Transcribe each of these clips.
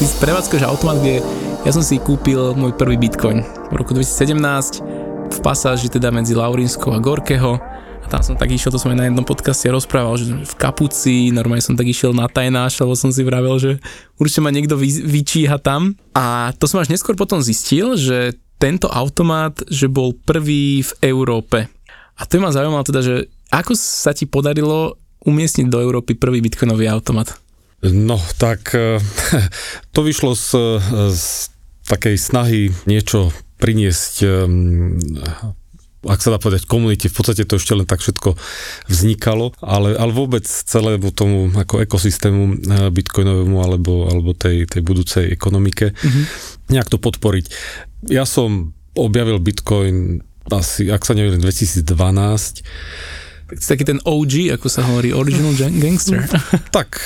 Ty prevádzkaš automat, kde ja som si kúpil môj prvý Bitcoin v roku 2017 v pasáži teda medzi Laurinskou a Gorkeho tam som tak išiel, to som aj na jednom podcaste rozprával, že v kapuci, normálne som tak išiel na tajnáš, lebo som si vravel, že určite ma niekto vy, vyčíha tam. A to som až neskôr potom zistil, že tento automat, že bol prvý v Európe. A to ma zaujímalo teda, že ako sa ti podarilo umiestniť do Európy prvý bitcoinový automat? No, tak eh, to vyšlo z, z takej snahy niečo priniesť ehm, ak sa dá povedať, komunite, v podstate to ešte len tak všetko vznikalo, ale, ale vôbec celému tomu ako ekosystému bitcoinovému alebo, alebo tej, tej budúcej ekonomike mm-hmm. nejak to podporiť. Ja som objavil bitcoin asi, ak sa neviem, 2012 taký ten OG, ako sa hovorí, original gangster. tak,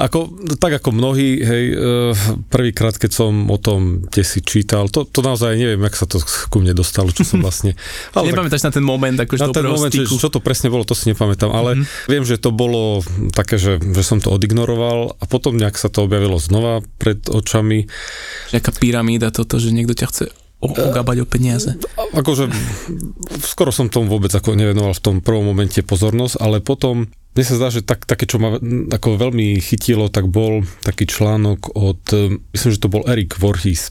ako, tak ako mnohí, hej, eh, prvýkrát, keď som o tom kde si čítal, to, to naozaj neviem, jak sa to ku mne dostalo, čo som vlastne... Ale Nepamätáš tak, na ten moment, akože na ten moment, že, čo to presne bolo, to si nepamätám, ale mm-hmm. viem, že to bolo také, že, že som to odignoroval a potom nejak sa to objavilo znova pred očami. Nejaká pyramída toto, že niekto ťa chce ogabať o peniaze? Akože skoro som tomu vôbec ako nevenoval v tom prvom momente pozornosť, ale potom mne sa zdá, že tak, také, čo ma ako veľmi chytilo, tak bol taký článok od, myslím, že to bol Erik Voorhees.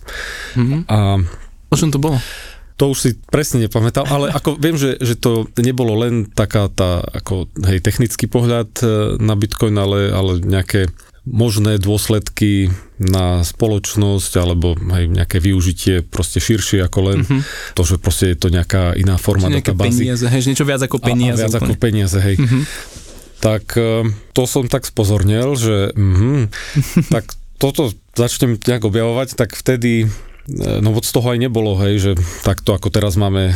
Mm-hmm. A o čom to bolo? To už si presne nepamätal, ale ako viem, že, že to nebolo len taká tá ako, hej, technický pohľad e, na Bitcoin, ale, ale nejaké možné dôsledky na spoločnosť alebo aj nejaké využitie proste širšie ako len mm-hmm. to, že proste je to nejaká iná forma Čiže databázy. peniaze, hej, niečo viac ako peniaze. A, a viac úplne. ako peniaze, hej. Mm-hmm. Tak e, to som tak spozornil, že mm, tak toto začnem nejak objavovať, tak vtedy No od toho aj nebolo, hej, že takto ako teraz máme, e,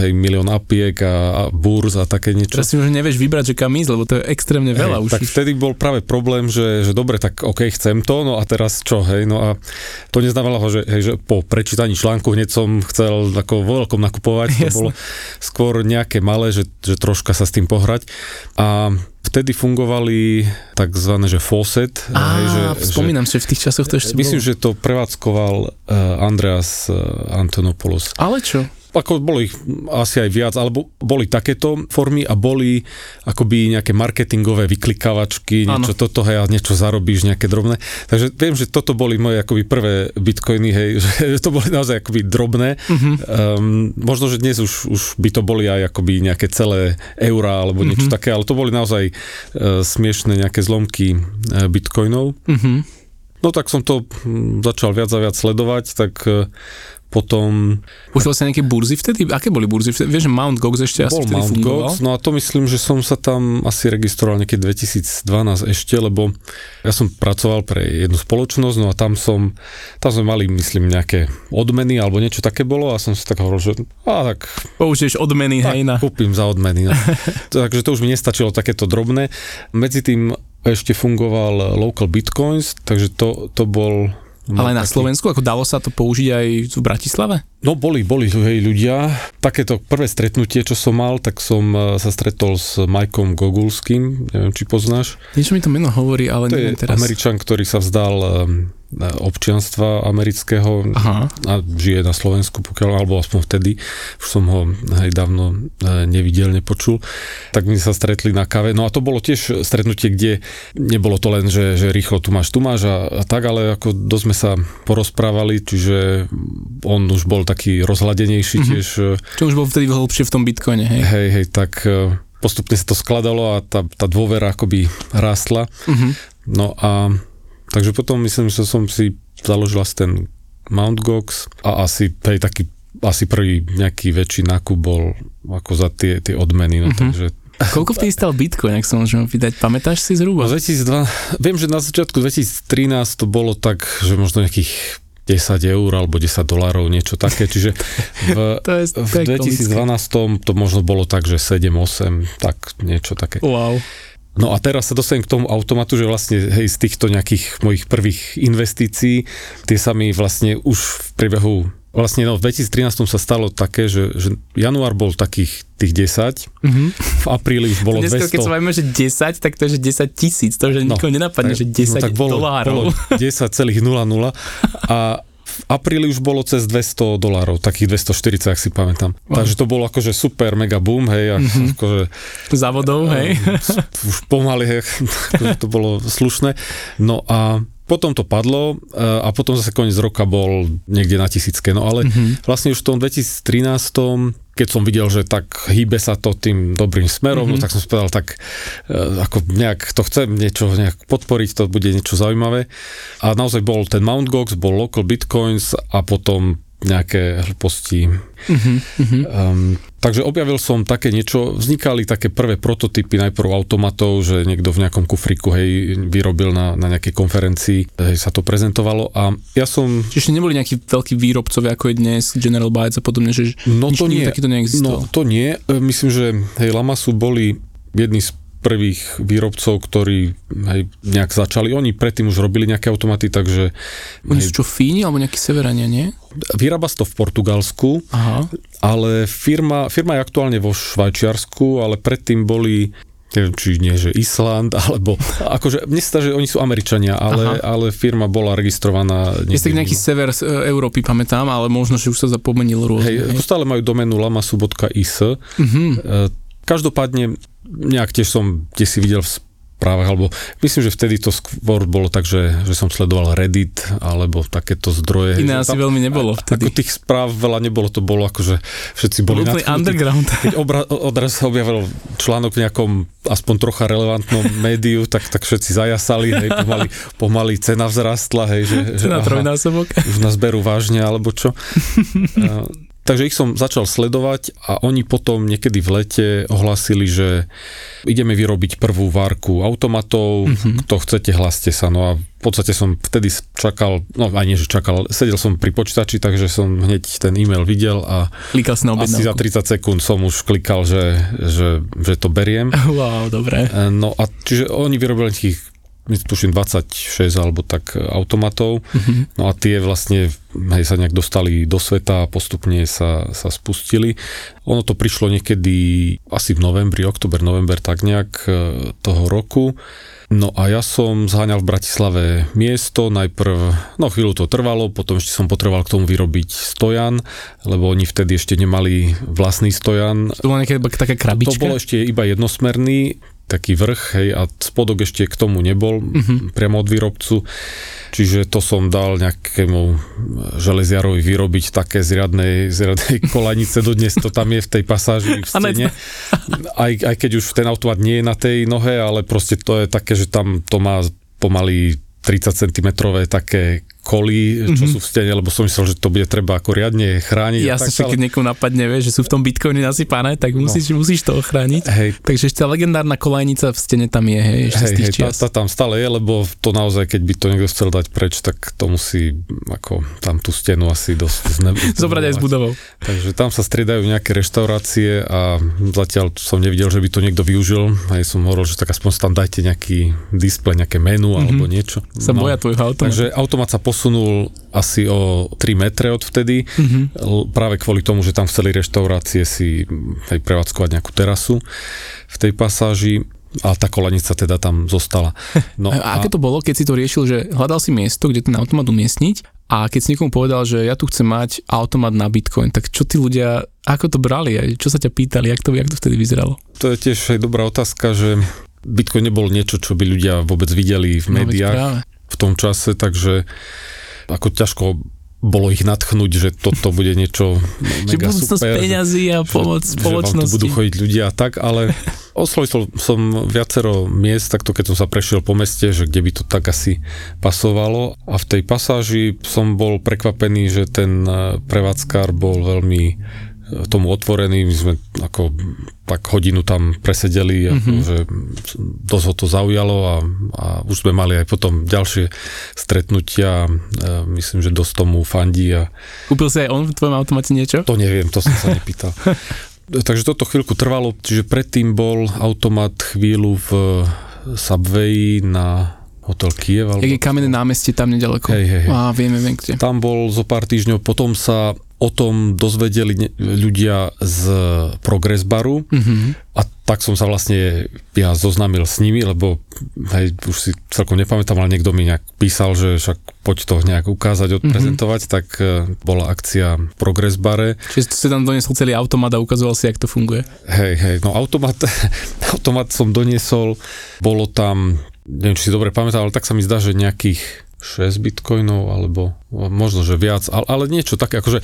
hej, milión apiek a, a burz a také niečo. Teraz si už nevieš vybrať, že kam ísť, lebo to je extrémne veľa hej, už. Tak vtedy bol práve problém, že, že dobre, tak OK, chcem to, no a teraz čo, hej, no a to neznamenalo, že, hej, že po prečítaní článku hneď som chcel ako vo veľkom nakupovať, to Jasne. bolo skôr nejaké malé, že, že troška sa s tým pohrať a vtedy fungovali tzv. že faucet. Á, hej, že, spomínam že, si, v tých časoch to ešte Myslím, bolo. že to prevádzkoval uh, Andreas uh, Antonopoulos. Ale čo? Ako bolo ich asi aj viac, alebo boli takéto formy a boli akoby nejaké marketingové vyklikávačky, niečo ano. toto, hej, a niečo zarobíš, nejaké drobné. Takže viem, že toto boli moje akoby prvé bitcoiny, hej, že to boli naozaj akoby drobné. Uh-huh. Um, možno, že dnes už, už by to boli aj akoby nejaké celé eurá alebo niečo uh-huh. také, ale to boli naozaj uh, smiešné nejaké zlomky uh, bitcoinov. Uh-huh. No tak som to hm, začal viac a viac sledovať, tak uh, potom... Už vlastne nejaké burzy vtedy? Aké boli burzy vtedy? Vieš, Mount Gox ešte asi vtedy Mount? Gox, no a to myslím, že som sa tam asi registroval niekedy 2012 ešte, lebo ja som pracoval pre jednu spoločnosť, no a tam som, tam sme mali, myslím, nejaké odmeny alebo niečo také bolo a som si tak hovoril, že a tak... Použiješ odmeny, tak, hej, na... kúpim za odmeny. No. Takže to už mi nestačilo takéto drobné. Medzi tým ešte fungoval Local Bitcoins, takže to, to bol ale na taký... Slovensku, ako dalo sa to použiť aj v Bratislave? No boli, boli hej, ľudia. Takéto prvé stretnutie, čo som mal, tak som e, sa stretol s Majkom Gogulským, neviem, či poznáš. Niečo mi to meno hovorí, ale to neviem je teraz. Američan, ktorý sa vzdal občianstva amerického Aha. a žije na Slovensku, pokiaľ, alebo aspoň vtedy, už som ho aj dávno e, nevidel, nepočul, tak my sa stretli na kave. No a to bolo tiež stretnutie, kde nebolo to len, že, že rýchlo tu máš, tu máš a, a tak, ale ako dosť sme sa porozprávali, čiže on už bol taký rozhladenejší mm-hmm. tiež. E, Čo už bol vtedy hlbšie v tom bitcoine, hej? Hej, hej, tak e, postupne sa to skladalo a tá, tá dôvera akoby rástla. Mm-hmm. No a Takže potom myslím, že som si založil asi ten Mount Gox a asi hej, taký asi prvý nejaký väčší nákup bol ako za tie, tie odmeny, no mm-hmm. takže Koľko vtedy stal Bitcoin, ak sa môžem vydať? Pamätáš si zhruba? 2002, viem, že na začiatku 2013 to bolo tak, že možno nejakých 10 eur alebo 10 dolárov, niečo také. Čiže v, to je, to v 2012 to možno bolo tak, že 7-8, tak niečo také. Wow. No a teraz sa dostanem k tomu automatu, že vlastne hej, z týchto nejakých mojich prvých investícií, tie sa mi vlastne už v priebehu Vlastne no, v 2013 sa stalo také, že, že január bol takých tých 10, mm-hmm. v apríli už bolo Dneska, 200. keď sa bavíme, že 10, tak to je, že 10 tisíc, to že no, nikoho nenapadne, tak, že 10 no, tak bolo, dolárov. Bolo 10,00 a v apríli už bolo cez 200 dolárov, takých 240, ak si pamätám. Wow. Takže to bolo akože super mega boom, hej. Mm-hmm. Akože, Závodov, hej. Už pomaly, hej, akože to bolo slušné. No a potom to padlo e, a potom zase koniec roka bol niekde na tisícke. No ale mm-hmm. vlastne už v tom 2013 keď som videl, že tak hýbe sa to tým dobrým smerom, mm-hmm. no tak som povedal, tak e, ako nejak to chcem niečo nejak podporiť, to bude niečo zaujímavé. A naozaj bol ten Mt. Gox, bol Local Bitcoins a potom nejaké hlúposti. Uh-huh, Um, takže objavil som také niečo, vznikali také prvé prototypy najprv automatov, že niekto v nejakom kufriku hej, vyrobil na, na nejakej konferencii, hej, sa to prezentovalo a ja som... Čiže neboli nejakí veľkí výrobcovia ako je dnes, General Bytes a podobne, že no to nie, takýto neexistoval? No to nie, myslím, že hej, Lamasu boli jedni z prvých výrobcov, ktorí hej, nejak začali. Oni predtým už robili nejaké automaty, takže... Oni hej, sú čo Fíni alebo nejakí Severania, nie? Vyrába sa to v Portugalsku, Aha. ale firma, firma je aktuálne vo Švajčiarsku, ale predtým boli neviem, či nie, že Island, alebo akože, mne sa že oni sú Američania, ale, ale firma bola registrovaná. Je tak nejaký sever z e, Európy, pamätám, ale možno, že už sa zapomenil rôzne. Hej, stále majú doménu lamasu.is. Uh-huh. Každopádne nejak tiež som kde si videl v správach, alebo myslím, že vtedy to skôr bolo tak, že, že som sledoval Reddit alebo takéto zdroje. Iné asi veľmi nebolo vtedy. Ako tých správ veľa nebolo, to bolo ako, že všetci boli nadchnutí. underground. Keď obra, odraz sa objavil článok v nejakom aspoň trocha relevantnom médiu, tak, tak všetci zajasali, hej, pomaly, pomaly cena vzrastla, hej, že, že cena aha, už nás berú vážne, alebo čo. Takže ich som začal sledovať a oni potom niekedy v lete ohlasili, že ideme vyrobiť prvú várku automatov, mm-hmm. kto chcete, hlaste sa. No a v podstate som vtedy čakal, no aj nie, že čakal, sedel som pri počítači, takže som hneď ten e-mail videl a Klikal si na asi za 30 sekúnd som už klikal, že, že, že to beriem. Wow, dobre. No a čiže oni vyrobili tých tuším 26 alebo tak e, automatov. Mm-hmm. No a tie vlastne hej, sa nejak dostali do sveta a postupne sa, sa spustili. Ono to prišlo niekedy asi v novembri, oktober, november, tak nejak e, toho roku. No a ja som zháňal v Bratislave miesto, najprv, no chvíľu to trvalo, potom ešte som potreboval k tomu vyrobiť stojan, lebo oni vtedy ešte nemali vlastný stojan. To bolo nejaké také krabička? To bolo ešte iba jednosmerný, taký vrch, hej, a spodok ešte k tomu nebol, mm-hmm. priamo od výrobcu. Čiže to som dal nejakému železiarovi vyrobiť také zriadnej, zriadnej kolanice, dodnes to tam je v tej pasáži v stene. Aj, aj keď už ten automat nie je na tej nohe, ale proste to je také, že tam to má pomaly 30 cm také kolí, čo mm-hmm. sú v stene, lebo som myslel, že to bude treba ako riadne chrániť. Ja si keď niekomu napadne, vie, že sú v tom bitcoine nasypané, tak musíš, no. musíš to ochrániť. Hej. Takže ešte legendárna kolajnica v stene tam je, hej, ešte hej, hej, tá, tá, tam stále je, lebo to naozaj, keď by to niekto chcel dať preč, tak to musí ako tam tú stenu asi dosť zne, Zobrať aj s budovou. Takže tam sa striedajú nejaké reštaurácie a zatiaľ som nevidel, že by to niekto využil. Aj som hovoril, že tak aspoň tam dajte nejaký displej, nejaké menu mm-hmm. alebo niečo. Sa no, boja tvojho automata. Takže automat sa posunul asi o 3 metre od vtedy, mm-hmm. práve kvôli tomu, že tam chceli reštaurácie si aj prevádzkovať nejakú terasu v tej pasáži a tá kolanica teda tam zostala. No, a, a aké to bolo, keď si to riešil, že hľadal si miesto, kde ten automat umiestniť a keď si niekomu povedal, že ja tu chcem mať automat na Bitcoin, tak čo tí ľudia, ako to brali, čo sa ťa pýtali, jak to, jak to vtedy vyzeralo? To je tiež aj dobrá otázka, že Bitcoin nebol niečo, čo by ľudia vôbec videli v no, médiách no, v tom čase, takže ako ťažko bolo ich natchnúť, že toto bude niečo mega super. peňazí a pomoc že, spoločnosti. Že vám tu budú chodiť ľudia a tak, ale oslovil som viacero miest, takto keď som sa prešiel po meste, že kde by to tak asi pasovalo a v tej pasáži som bol prekvapený, že ten eh, prevádzkár bol veľmi tomu otvorení, my sme ako tak hodinu tam presedeli, mm-hmm. ako, že dosť ho to zaujalo a, a už sme mali aj potom ďalšie stretnutia, myslím, že dosť tomu fandí. A... Kúpil si aj on v tvojom automate niečo? To neviem, to som sa nepýtal. Takže toto chvíľku trvalo, čiže predtým bol automat chvíľu v Subway na hotel Kiev. Alebo... je kamenné námestie tam nedaleko. Hej, hej, hej. Á, vieme, viem kde. Tam bol zo pár týždňov, potom sa o tom dozvedeli ľudia z Progress baru mm-hmm. a tak som sa vlastne ja zoznámil s nimi, lebo hej, už si celkom nepamätám, ale niekto mi nejak písal, že však poď to nejak ukázať, odprezentovať, mm-hmm. tak uh, bola akcia Progress bare. Čiže si tam doniesol celý automat a ukazoval si, jak to funguje? Hej, hej, no automat, automat som doniesol, bolo tam neviem, či si dobre pamätám, ale tak sa mi zdá, že nejakých 6 bitcoinov, alebo možno, že viac, ale, ale niečo také, akože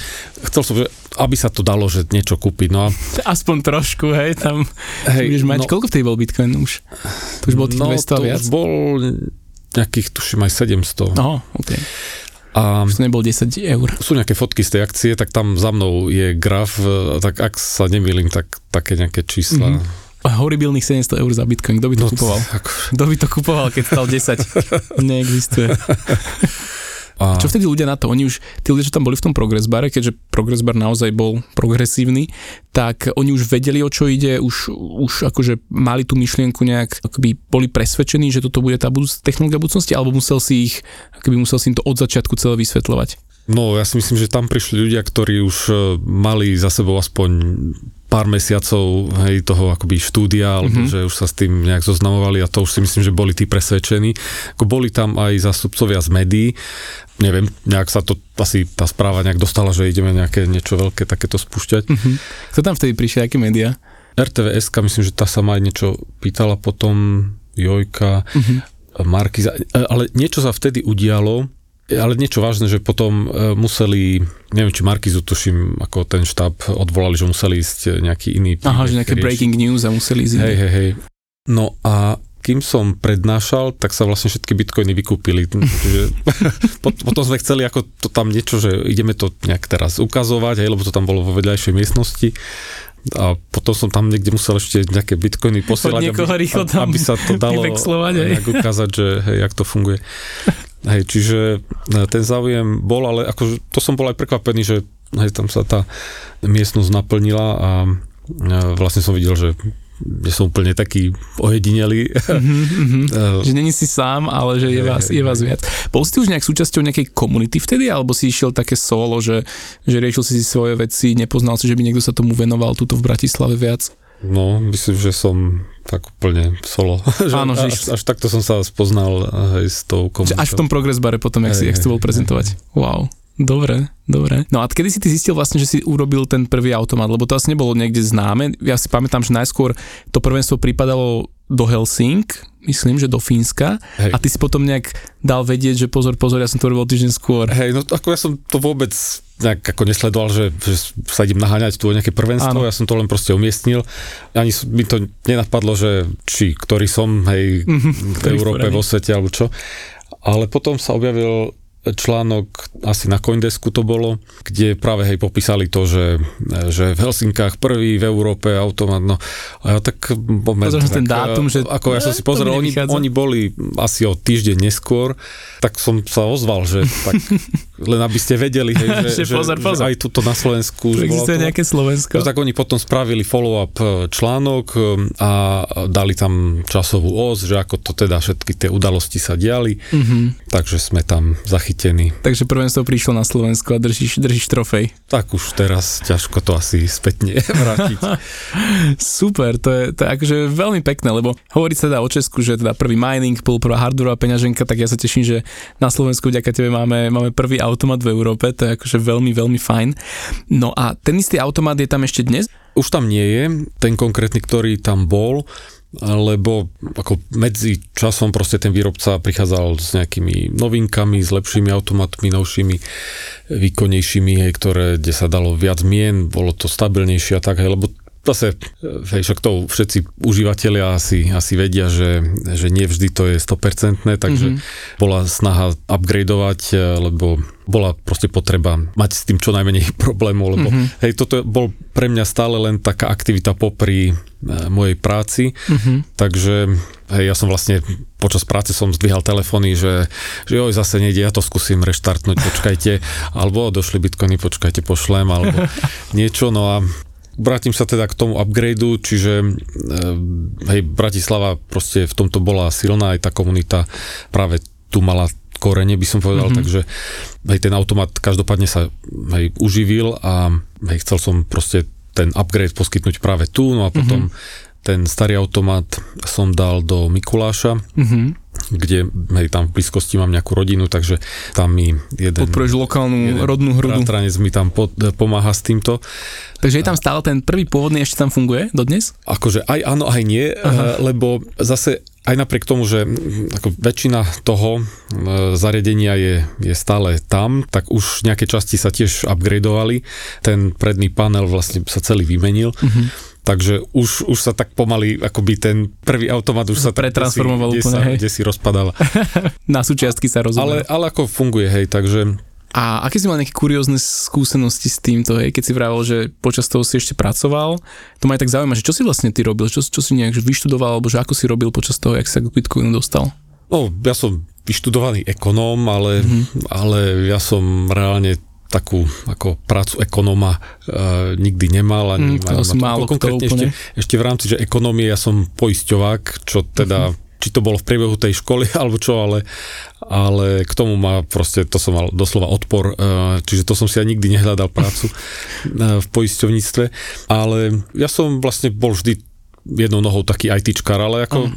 chcel som, že aby sa to dalo, že niečo kúpiť, no a... Aspoň trošku, hej, tam hej, budeš mať, no, koľko v tej bol bitcoin už? To už bol tých no, 200 to viac? bol nejakých, tuším, aj 700. Aha, ok. A už nebol 10 eur. Sú nejaké fotky z tej akcie, tak tam za mnou je graf, tak ak sa nemýlim, tak také nejaké čísla. Mm-hmm horibilných 700 eur za bitcoin. Kto by to no, kupoval? Ako... Kto by to kupoval, keď stal 10? Neexistuje. A... Čo vtedy ľudia na to? Oni už, tí ľudia, čo tam boli v tom progress bare, keďže progress bar naozaj bol progresívny, tak oni už vedeli, o čo ide, už, už akože mali tú myšlienku nejak, akoby boli presvedčení, že toto bude tá budúc- technológia budúcnosti, alebo musel si ich, akoby musel si im to od začiatku celé vysvetľovať? No, ja si myslím, že tam prišli ľudia, ktorí už e, mali za sebou aspoň pár mesiacov hej, toho akoby štúdia, alebo mm-hmm. že už sa s tým nejak zoznamovali a to už si myslím, že boli tí presvedčení. Ako boli tam aj zástupcovia z médií, neviem, nejak sa to asi tá správa nejak dostala, že ideme nejaké niečo veľké takéto spúšťať. Mm-hmm. Kto tam vtedy prišiel, aké médiá? RTVS, myslím, že tá sa ma aj niečo pýtala potom, Jojka, mm-hmm. Markiza, ale niečo sa vtedy udialo, ale niečo vážne, že potom e, museli, neviem, či Markizu tuším, ako ten štáb odvolali, že museli ísť nejaký iný... Aha, že nejaké rieši. breaking news a museli ísť. Hej, hej, hej. No a kým som prednášal, tak sa vlastne všetky bitcoiny vykúpili. Čiže potom sme chceli ako to tam niečo, že ideme to nejak teraz ukazovať, hej, lebo to tam bolo vo vedľajšej miestnosti a potom som tam niekde musel ešte nejaké bitcoiny posielať, aby, aby sa to dalo nejak ukázať, že hej, jak to funguje. Hej, čiže e, ten záujem bol, ale ako, to som bol aj prekvapený, že hej, tam sa tá miestnosť naplnila a e, vlastne som videl, že že som úplne taký ojedinelý. Mm-hmm, mm-hmm. že není si sám, ale že je, vás, je vás viac. Bol si už nejak súčasťou nejakej komunity vtedy, alebo si išiel také solo, že, že riešil si si svoje veci, nepoznal si, že by niekto sa tomu venoval tuto v Bratislave viac? No, myslím, že som tak úplne solo. Áno, že až, až takto som sa spoznal aj s tou komunitou. Až v tom progress bare potom, jak, si, jak si bol prezentovať. Wow. Dobre, dobre. No a kedy si ty zistil vlastne, že si urobil ten prvý automat? Lebo to asi nebolo niekde známe. Ja si pamätám, že najskôr to prvenstvo pripadalo do Helsing, myslím, že do Fínska. Hej. A ty si potom nejak dal vedieť, že pozor, pozor, ja som to robil týždeň skôr. Hej, no ako ja som to vôbec nejak ako nesledoval, že, že sa idem naháňať tu o nejaké prvenstvo, Áno. ja som to len proste umiestnil. Ani mi to nenapadlo, že či ktorý som, hej, v Európe, vo svete, alebo čo. Ale potom sa objavil článok, asi na Coindesku to bolo, kde práve hej popísali to, že, že v Helsinkách prvý v Európe automat, no a ja tak moment. Pozor, tak, ten dátum, že... Ako ja som si pozrel, oni, oni boli asi o týždeň neskôr, tak som sa ozval, že tak len aby ste vedeli, hej, že, že, pozor, pozor. že aj tuto na Slovensku. Že existuje nejaké Slovensko. Tak oni potom spravili follow-up e, článok e, a dali tam časovú os, že ako to teda všetky tie udalosti sa diali, mm-hmm. takže sme tam zachytení. Takže prvenstvo prišlo na Slovensko a držíš, držíš trofej. Tak už teraz ťažko to asi spätne vrátiť. Super, to je, to je akože veľmi pekné, lebo hovorí sa teda o Česku, že teda prvý mining, bol prvá hardwareová peňaženka, tak ja sa teším, že na Slovensku vďaka tebe máme, máme prvý automat v Európe, to je akože veľmi, veľmi fajn. No a ten istý automat je tam ešte dnes? Už tam nie je, ten konkrétny, ktorý tam bol, lebo ako medzi časom proste ten výrobca prichádzal s nejakými novinkami, s lepšími automatmi, novšími, výkonnejšími, hej, ktoré, kde sa dalo viac mien, bolo to stabilnejšie a tak, hej, lebo zase, hej, však to všetci užívateľia asi, asi vedia, že, že nie vždy to je 100%, takže mm-hmm. bola snaha upgradeovať, lebo bola proste potreba mať s tým čo najmenej problémov, lebo mm-hmm. hej, toto bol pre mňa stále len taká aktivita popri e, mojej práci, mm-hmm. takže hej, ja som vlastne počas práce som zdvíhal telefóny, že, že oj, zase nejde, ja to skúsim reštartnúť, počkajte, alebo došli bitcoiny, počkajte, pošlem, alebo niečo, no a Vrátim sa teda k tomu upgradeu, čiže e, hej, Bratislava proste v tomto bola silná, aj tá komunita práve tu mala korene, by som povedal, mm-hmm. takže hej, ten automat každopádne sa hej, uživil a hej, chcel som proste ten upgrade poskytnúť práve tu, no a potom mm-hmm. ten starý automat som dal do Mikuláša, mm-hmm. Kde hej, tam v blízkosti mám nejakú rodinu, takže tam mi jeden... Podporuješ lokálnu jeden rodnú hrudu. Bratranec mi tam pod, pomáha s týmto. Takže je tam stále ten prvý pôvodný, ešte tam funguje dodnes? Akože aj áno, aj nie, Aha. lebo zase aj napriek tomu, že ako väčšina toho e, zariadenia je, je stále tam, tak už nejaké časti sa tiež upgradeovali. Ten predný panel vlastne sa celý vymenil. Mm-hmm. Takže už, už sa tak pomaly, akoby ten prvý automat už sa pretransformoval kde, úplne, sa, hej. kde si rozpadal. Na súčiastky sa rozumie. Ale, ale ako funguje, hej, takže a aké si mal nejaké kuriózne skúsenosti s týmto, hej, keď si vravel, že počas toho si ešte pracoval? To ma aj tak zaujíma, že čo si vlastne ty robil, čo, čo si nejak vyštudoval, alebo že ako si robil počas toho, jak sa k Bitcoinu dostal? No, ja som vyštudovaný ekonóm, ale, mm-hmm. ale ja som reálne takú ako prácu ekonóma e, nikdy nemal. Ani mm, to málo konkrétne ešte, ešte v rámci, že ekonomie ja som poisťovák, čo teda mm-hmm či to bolo v priebehu tej školy alebo čo, ale, ale k tomu ma proste, to som mal doslova odpor, e, čiže to som si aj nikdy nehľadal prácu e, v poisťovníctve, ale ja som vlastne bol vždy jednou nohou taký ITčkar, ale ako uh.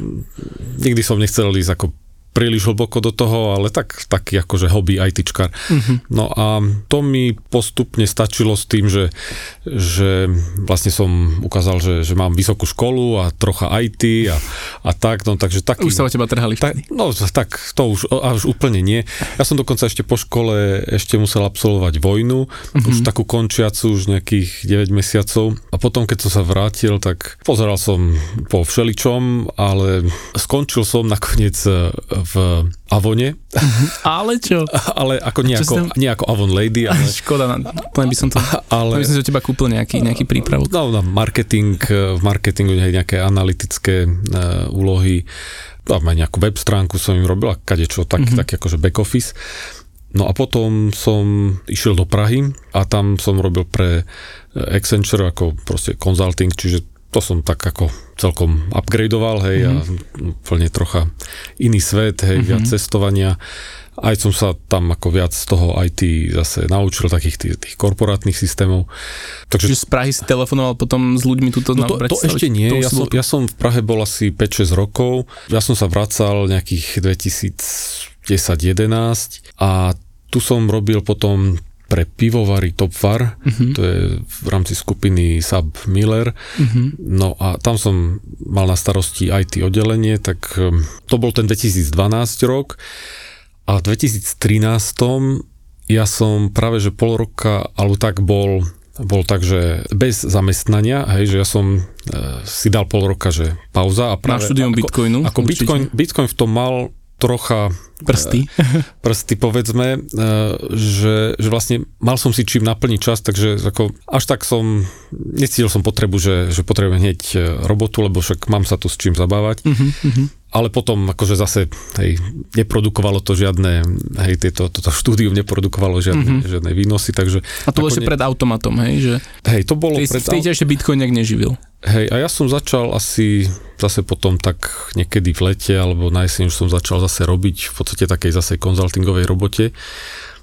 nikdy som nechcel ísť ako príliš hlboko do toho, ale tak, taký akože hobby ITčkar. Uh-huh. No a to mi postupne stačilo s tým, že, že vlastne som ukázal, že, že mám vysokú školu a trocha IT a, a tak, no takže taký... Už sa o teba trhali tak, No tak to už, až úplne nie. Ja som dokonca ešte po škole ešte musel absolvovať vojnu, uh-huh. už takú končiacu, už nejakých 9 mesiacov a potom, keď som sa vrátil, tak pozeral som po všeličom, ale skončil som nakoniec v Avone. Ale čo? ale ako nie, čo ako, sem... nie ako Avon Lady. Ale... Škoda, len by som to... Ale... By som si od teba kúpil nejaký, nejaký prípravok. No, na marketing, v marketingu nejaké analytické uh, úlohy. Tam aj nejakú web stránku som im robil, a kadečo, tak, mm-hmm. tak akože back office. No a potom som išiel do Prahy a tam som robil pre Accenture ako proste consulting, čiže to som tak ako celkom upgradeoval, hej, mm-hmm. a mhm. plne trocha iný svet, hej, mm-hmm. viac cestovania. Aj som sa tam ako viac z toho IT zase naučil, takých tých, tých korporátnych systémov. Takže Čiže z Prahy si telefonoval potom s ľuďmi tuto no to, na to ešte nie, ja som, ja som v Prahe bol asi 5-6 rokov, ja som sa vracal nejakých 2010-11 a tu som robil potom pre pivovary Topvar, uh-huh. to je v rámci skupiny Sub Miller. Uh-huh. No a tam som mal na starosti IT oddelenie, tak um, to bol ten 2012 rok a v 2013 ja som práve že pol roka, alebo tak bol bol tak, že bez zamestnania, hej, že ja som e, si dal pol roka, že pauza a práve... Na štúdium ako, Bitcoinu? Ako Bitcoin, Bitcoin v tom mal trocha prsty, e, prsty povedzme, e, že, že vlastne mal som si čím naplniť čas, takže ako až tak som, necítil som potrebu, že, že potrebujem hneď e, robotu, lebo však mám sa tu s čím zabávať. Uh-huh, uh-huh ale potom akože zase hej, neprodukovalo to žiadne, hej, tieto, toto štúdium neprodukovalo žiadne, mm-hmm. žiadne výnosy, takže... A to bolo ešte pred automatom, hej? Že hej, to bolo tej, pred... V tej ešte Bitcoin nejak neživil. Hej, a ja som začal asi zase potom tak niekedy v lete, alebo na jeseň už som začal zase robiť v podstate takej zase konzultingovej robote.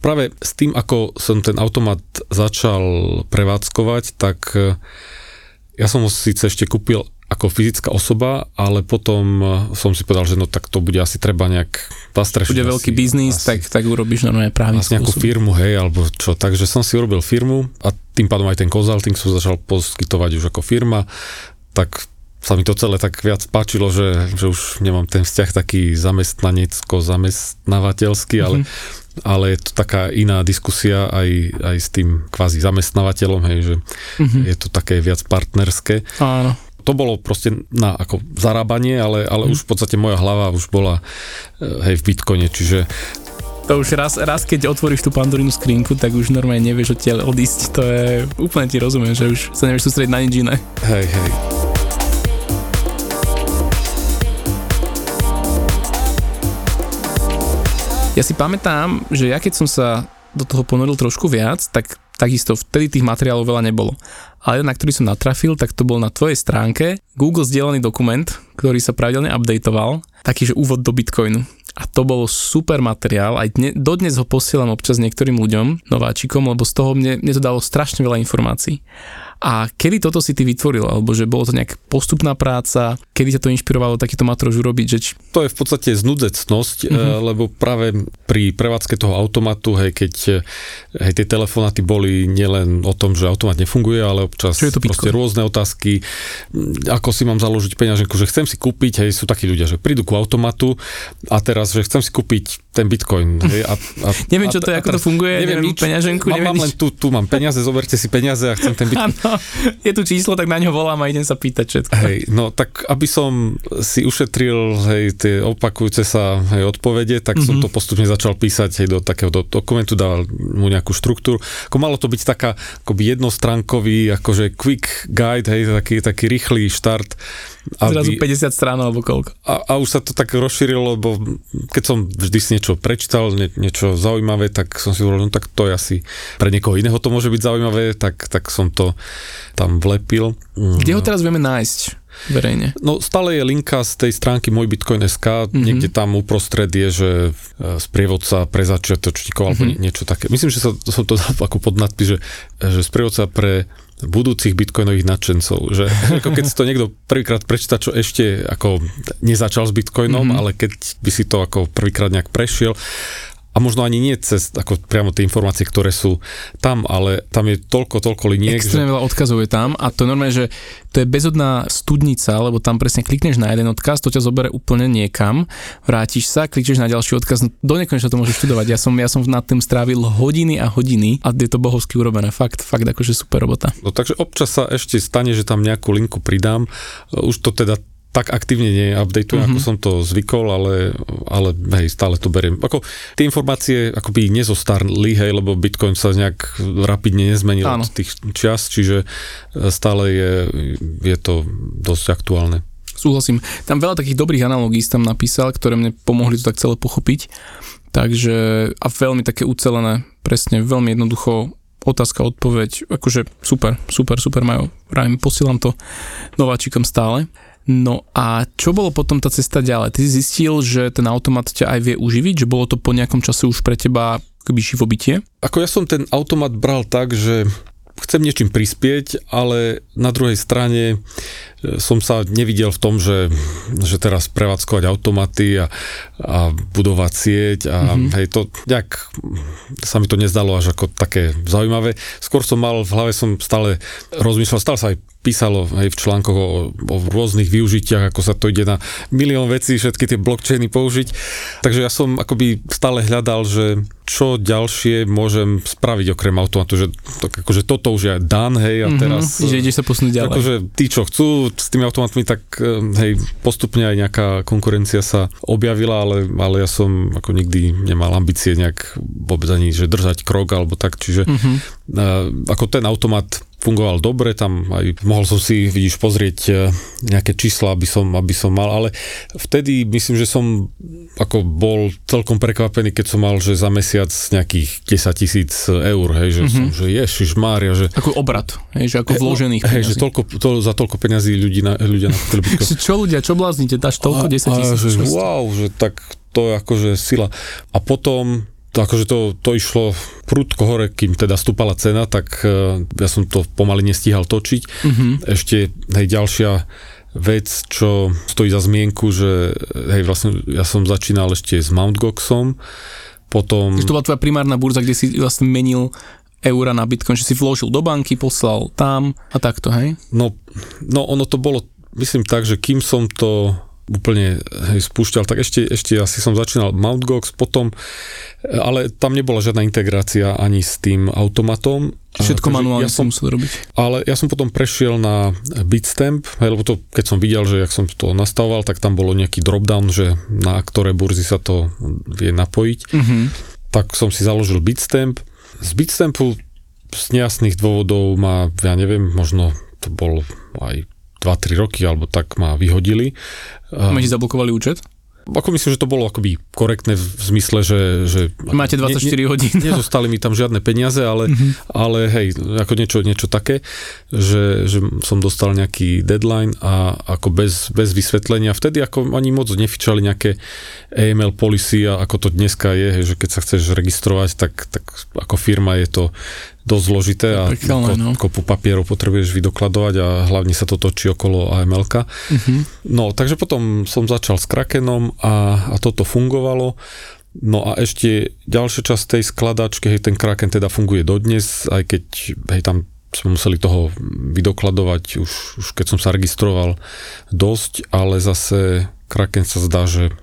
Práve s tým, ako som ten automat začal prevádzkovať, tak ja som ho síce ešte kúpil ako fyzická osoba, ale potom eh, som si povedal, že no tak to bude asi treba nejak zastrešiť. Bude veľký biznis, tak, tak urobíš normálne právny spôsob. nejakú firmu, hej, alebo čo. Takže som si urobil firmu a tým pádom aj ten consulting som začal poskytovať už ako firma, tak sa mi to celé tak viac páčilo, že, že už nemám ten vzťah taký zamestnanecko-zamestnávateľský, ale mm-hmm ale je to taká iná diskusia aj, aj s tým kvázi zamestnávateľom, hej, že mm-hmm. je to také viac partnerské. Áno to bolo proste na ako zarábanie, ale, ale mm. už v podstate moja hlava už bola hej v Bitcoine, čiže to už raz, raz keď otvoríš tú pandorínu skrinku, tak už normálne nevieš odtiaľ odísť. To je, úplne ti rozumiem, že už sa nevieš sústrediť na nič iné. Hej, hej. Ja si pamätám, že ja keď som sa do toho ponoril trošku viac, tak takisto vtedy tých materiálov veľa nebolo. Ale na ktorý som natrafil, tak to bol na tvojej stránke Google zdieľaný dokument, ktorý sa pravidelne updateoval, taký, že úvod do Bitcoinu a to bol super materiál, aj dne, dodnes ho posielam občas niektorým ľuďom, nováčikom, lebo z toho mne, mne to dalo strašne veľa informácií. A kedy toto si ty vytvoril, alebo že bolo to nejaká postupná práca, kedy ťa to inšpirovalo takýto matrož urobiť? Že či... To je v podstate znudecnosť, uh-huh. lebo práve pri prevádzke toho automatu, hej, keď hej, tie telefonáty boli nielen o tom, že automat nefunguje, ale občas je to proste rôzne otázky, ako si mám založiť peňaženku, že chcem si kúpiť, hej, sú takí ľudia, že prídu ku automatu a teraz, že chcem si kúpiť ten bitcoin. Hej, a, a, neviem, čo to je, ako to funguje, neviem, neviem nič, peňaženku. Mám, neviem mám len tu, tu mám peniaze, zoberte si peniaze a chcem ten bitcoin. Je tu číslo, tak na ňo volám a idem sa pýtať všetko. Hej, no tak aby som si ušetril hej, tie opakujúce sa hej, odpovede, tak mm-hmm. som mhm. to postupne začal písať hej, do takého do dokumentu, dal mu nejakú štruktúru. Ako malo to byť taká akoby jednostránkový, akože quick guide, hej, taký, taký rýchly štart aby, Zrazu 50 strán alebo koľko. A, a už sa to tak rozšírilo, lebo keď som vždy si niečo prečítal, nie, niečo zaujímavé, tak som si hovoril, no tak to je asi pre niekoho iného to môže byť zaujímavé, tak, tak som to tam vlepil. Kde ho teraz vieme nájsť? verejne? No stále je linka z tej stránky môjbitcoin.sk, mm-hmm. niekde tam uprostred je, že e, sprievodca pre začiatočníkov alebo mm-hmm. niečo také. Myslím, že sa, som to dal ako podnadpis, že, že sprievodca pre budúcich bitcoinových nadšencov, že ako keď si to niekto prvýkrát prečíta, čo ešte ako nezačal s bitcoinom, mm-hmm. ale keď by si to ako prvýkrát nejak prešiel, a možno ani nie cez ako priamo tie informácie, ktoré sú tam, ale tam je toľko, toľko liniek. Extrémne že... veľa odkazov je tam a to je normálne, že to je bezodná studnica, lebo tam presne klikneš na jeden odkaz, to ťa zoberie úplne niekam, vrátiš sa, klikneš na ďalší odkaz, no do nekonečna to môžeš študovať. Ja som, ja som nad tým strávil hodiny a hodiny a je to bohovsky urobené. Fakt, fakt akože super robota. No takže občas sa ešte stane, že tam nejakú linku pridám. Už to teda tak aktívne neupdateujem, mm-hmm. ako som to zvykol, ale, ale hej, stále to beriem. Ako, tie informácie akoby nezostarli, hej, lebo Bitcoin sa nejak rapidne nezmenil Áno. od tých čas, čiže e, stále je, je to dosť aktuálne. Súhlasím. Tam veľa takých dobrých analógií tam napísal, ktoré mne pomohli to tak celé pochopiť. Takže, a veľmi také ucelené, presne, veľmi jednoducho otázka, odpoveď, akože super, super, super majú. Rájem, posielam to nováčikom stále. No a čo bolo potom tá cesta ďalej? Ty si zistil, že ten automat ťa aj vie uživiť, že bolo to po nejakom čase už pre teba akoby živobytie? Ako ja som ten automat bral tak, že chcem niečím prispieť, ale na druhej strane som sa nevidel v tom, že, že teraz prevádzkovať automaty a, a budovať sieť a mm-hmm. hej, to nejak sa mi to nezdalo až ako také zaujímavé. Skôr som mal, v hlave som stále rozmýšľal, stále sa aj písalo aj v článkoch o, o rôznych využitiach, ako sa to ide na milión vecí, všetky tie blockchainy použiť. Takže ja som akoby stále hľadal, že čo ďalšie môžem spraviť okrem automatu, že to, akože toto už je dan, hej, a mhm, teraz... Mm-hmm, že ideš sa posunúť ďalej. Akože tí, čo chcú s tými automatmi, tak eh, hej, postupne aj nejaká konkurencia sa objavila, ale, ale ja som ako nikdy nemal ambície nejak vôbec ani, že držať krok alebo tak, čiže mm-hmm. ako ten automat fungoval dobre, tam aj mohol som si, vidíš, pozrieť e, nejaké čísla, aby som, aby som mal, ale vtedy myslím, že som ako bol celkom prekvapený, keď som mal, že za mesiac nejakých 10 tisíc eur, hej, že, mm-hmm. som, že ježiš Mária, že... Ako obrat, hej, že ako vložených Hej, že toľko, to, za toľko peňazí ľudí na, ľudia na Čo ľudia, čo bláznite, dáš toľko 10 tisíc? Wow, že tak to je akože sila. A potom to akože to, to išlo prudko hore, kým teda stúpala cena, tak uh, ja som to pomaly nestíhal točiť. Mm-hmm. Ešte hej, ďalšia vec, čo stojí za zmienku, že hej, vlastne ja som začínal ešte s Mt. Goxom, potom... To bola tvoja primárna burza, kde si vlastne menil eura na Bitcoin, že si vložil do banky, poslal tam a takto, hej? No, no ono to bolo, myslím tak, že kým som to úplne hej, spúšťal, tak ešte, ešte asi som začínal Mount Gox, potom, ale tam nebola žiadna integrácia ani s tým automatom. Všetko manuálne ja som musel robiť. Ale ja som potom prešiel na Bitstamp, hej, lebo to, keď som videl, že jak som to nastavoval, tak tam bolo nejaký dropdown, že na ktoré burzy sa to vie napojiť. Mm-hmm. Tak som si založil Bitstamp. Z Bitstampu z nejasných dôvodov ma, ja neviem, možno to bol aj 2-3 roky, alebo tak ma vyhodili. My ti zablokovali účet? Ako myslím, že to bolo akoby korektné v zmysle, že... že Máte 24 ne, ne, hodín. Nezostali mi tam žiadne peniaze, ale, mm-hmm. ale hej, ako niečo, niečo také, že, že som dostal nejaký deadline a ako bez, bez vysvetlenia. Vtedy ako ani moc nefičali nejaké AML policy a ako to dneska je, hej, že keď sa chceš registrovať, tak, tak ako firma je to dosť zložité a ko, no. kopu papierov potrebuješ vydokladovať a hlavne sa to točí okolo AML-ka. Uh-huh. No, takže potom som začal s Krakenom a, a toto fungovalo. No a ešte ďalšia časť tej skladačky, hej, ten Kraken teda funguje dodnes, aj keď hej, tam sme museli toho vydokladovať už, už keď som sa registroval dosť, ale zase Kraken sa zdá, že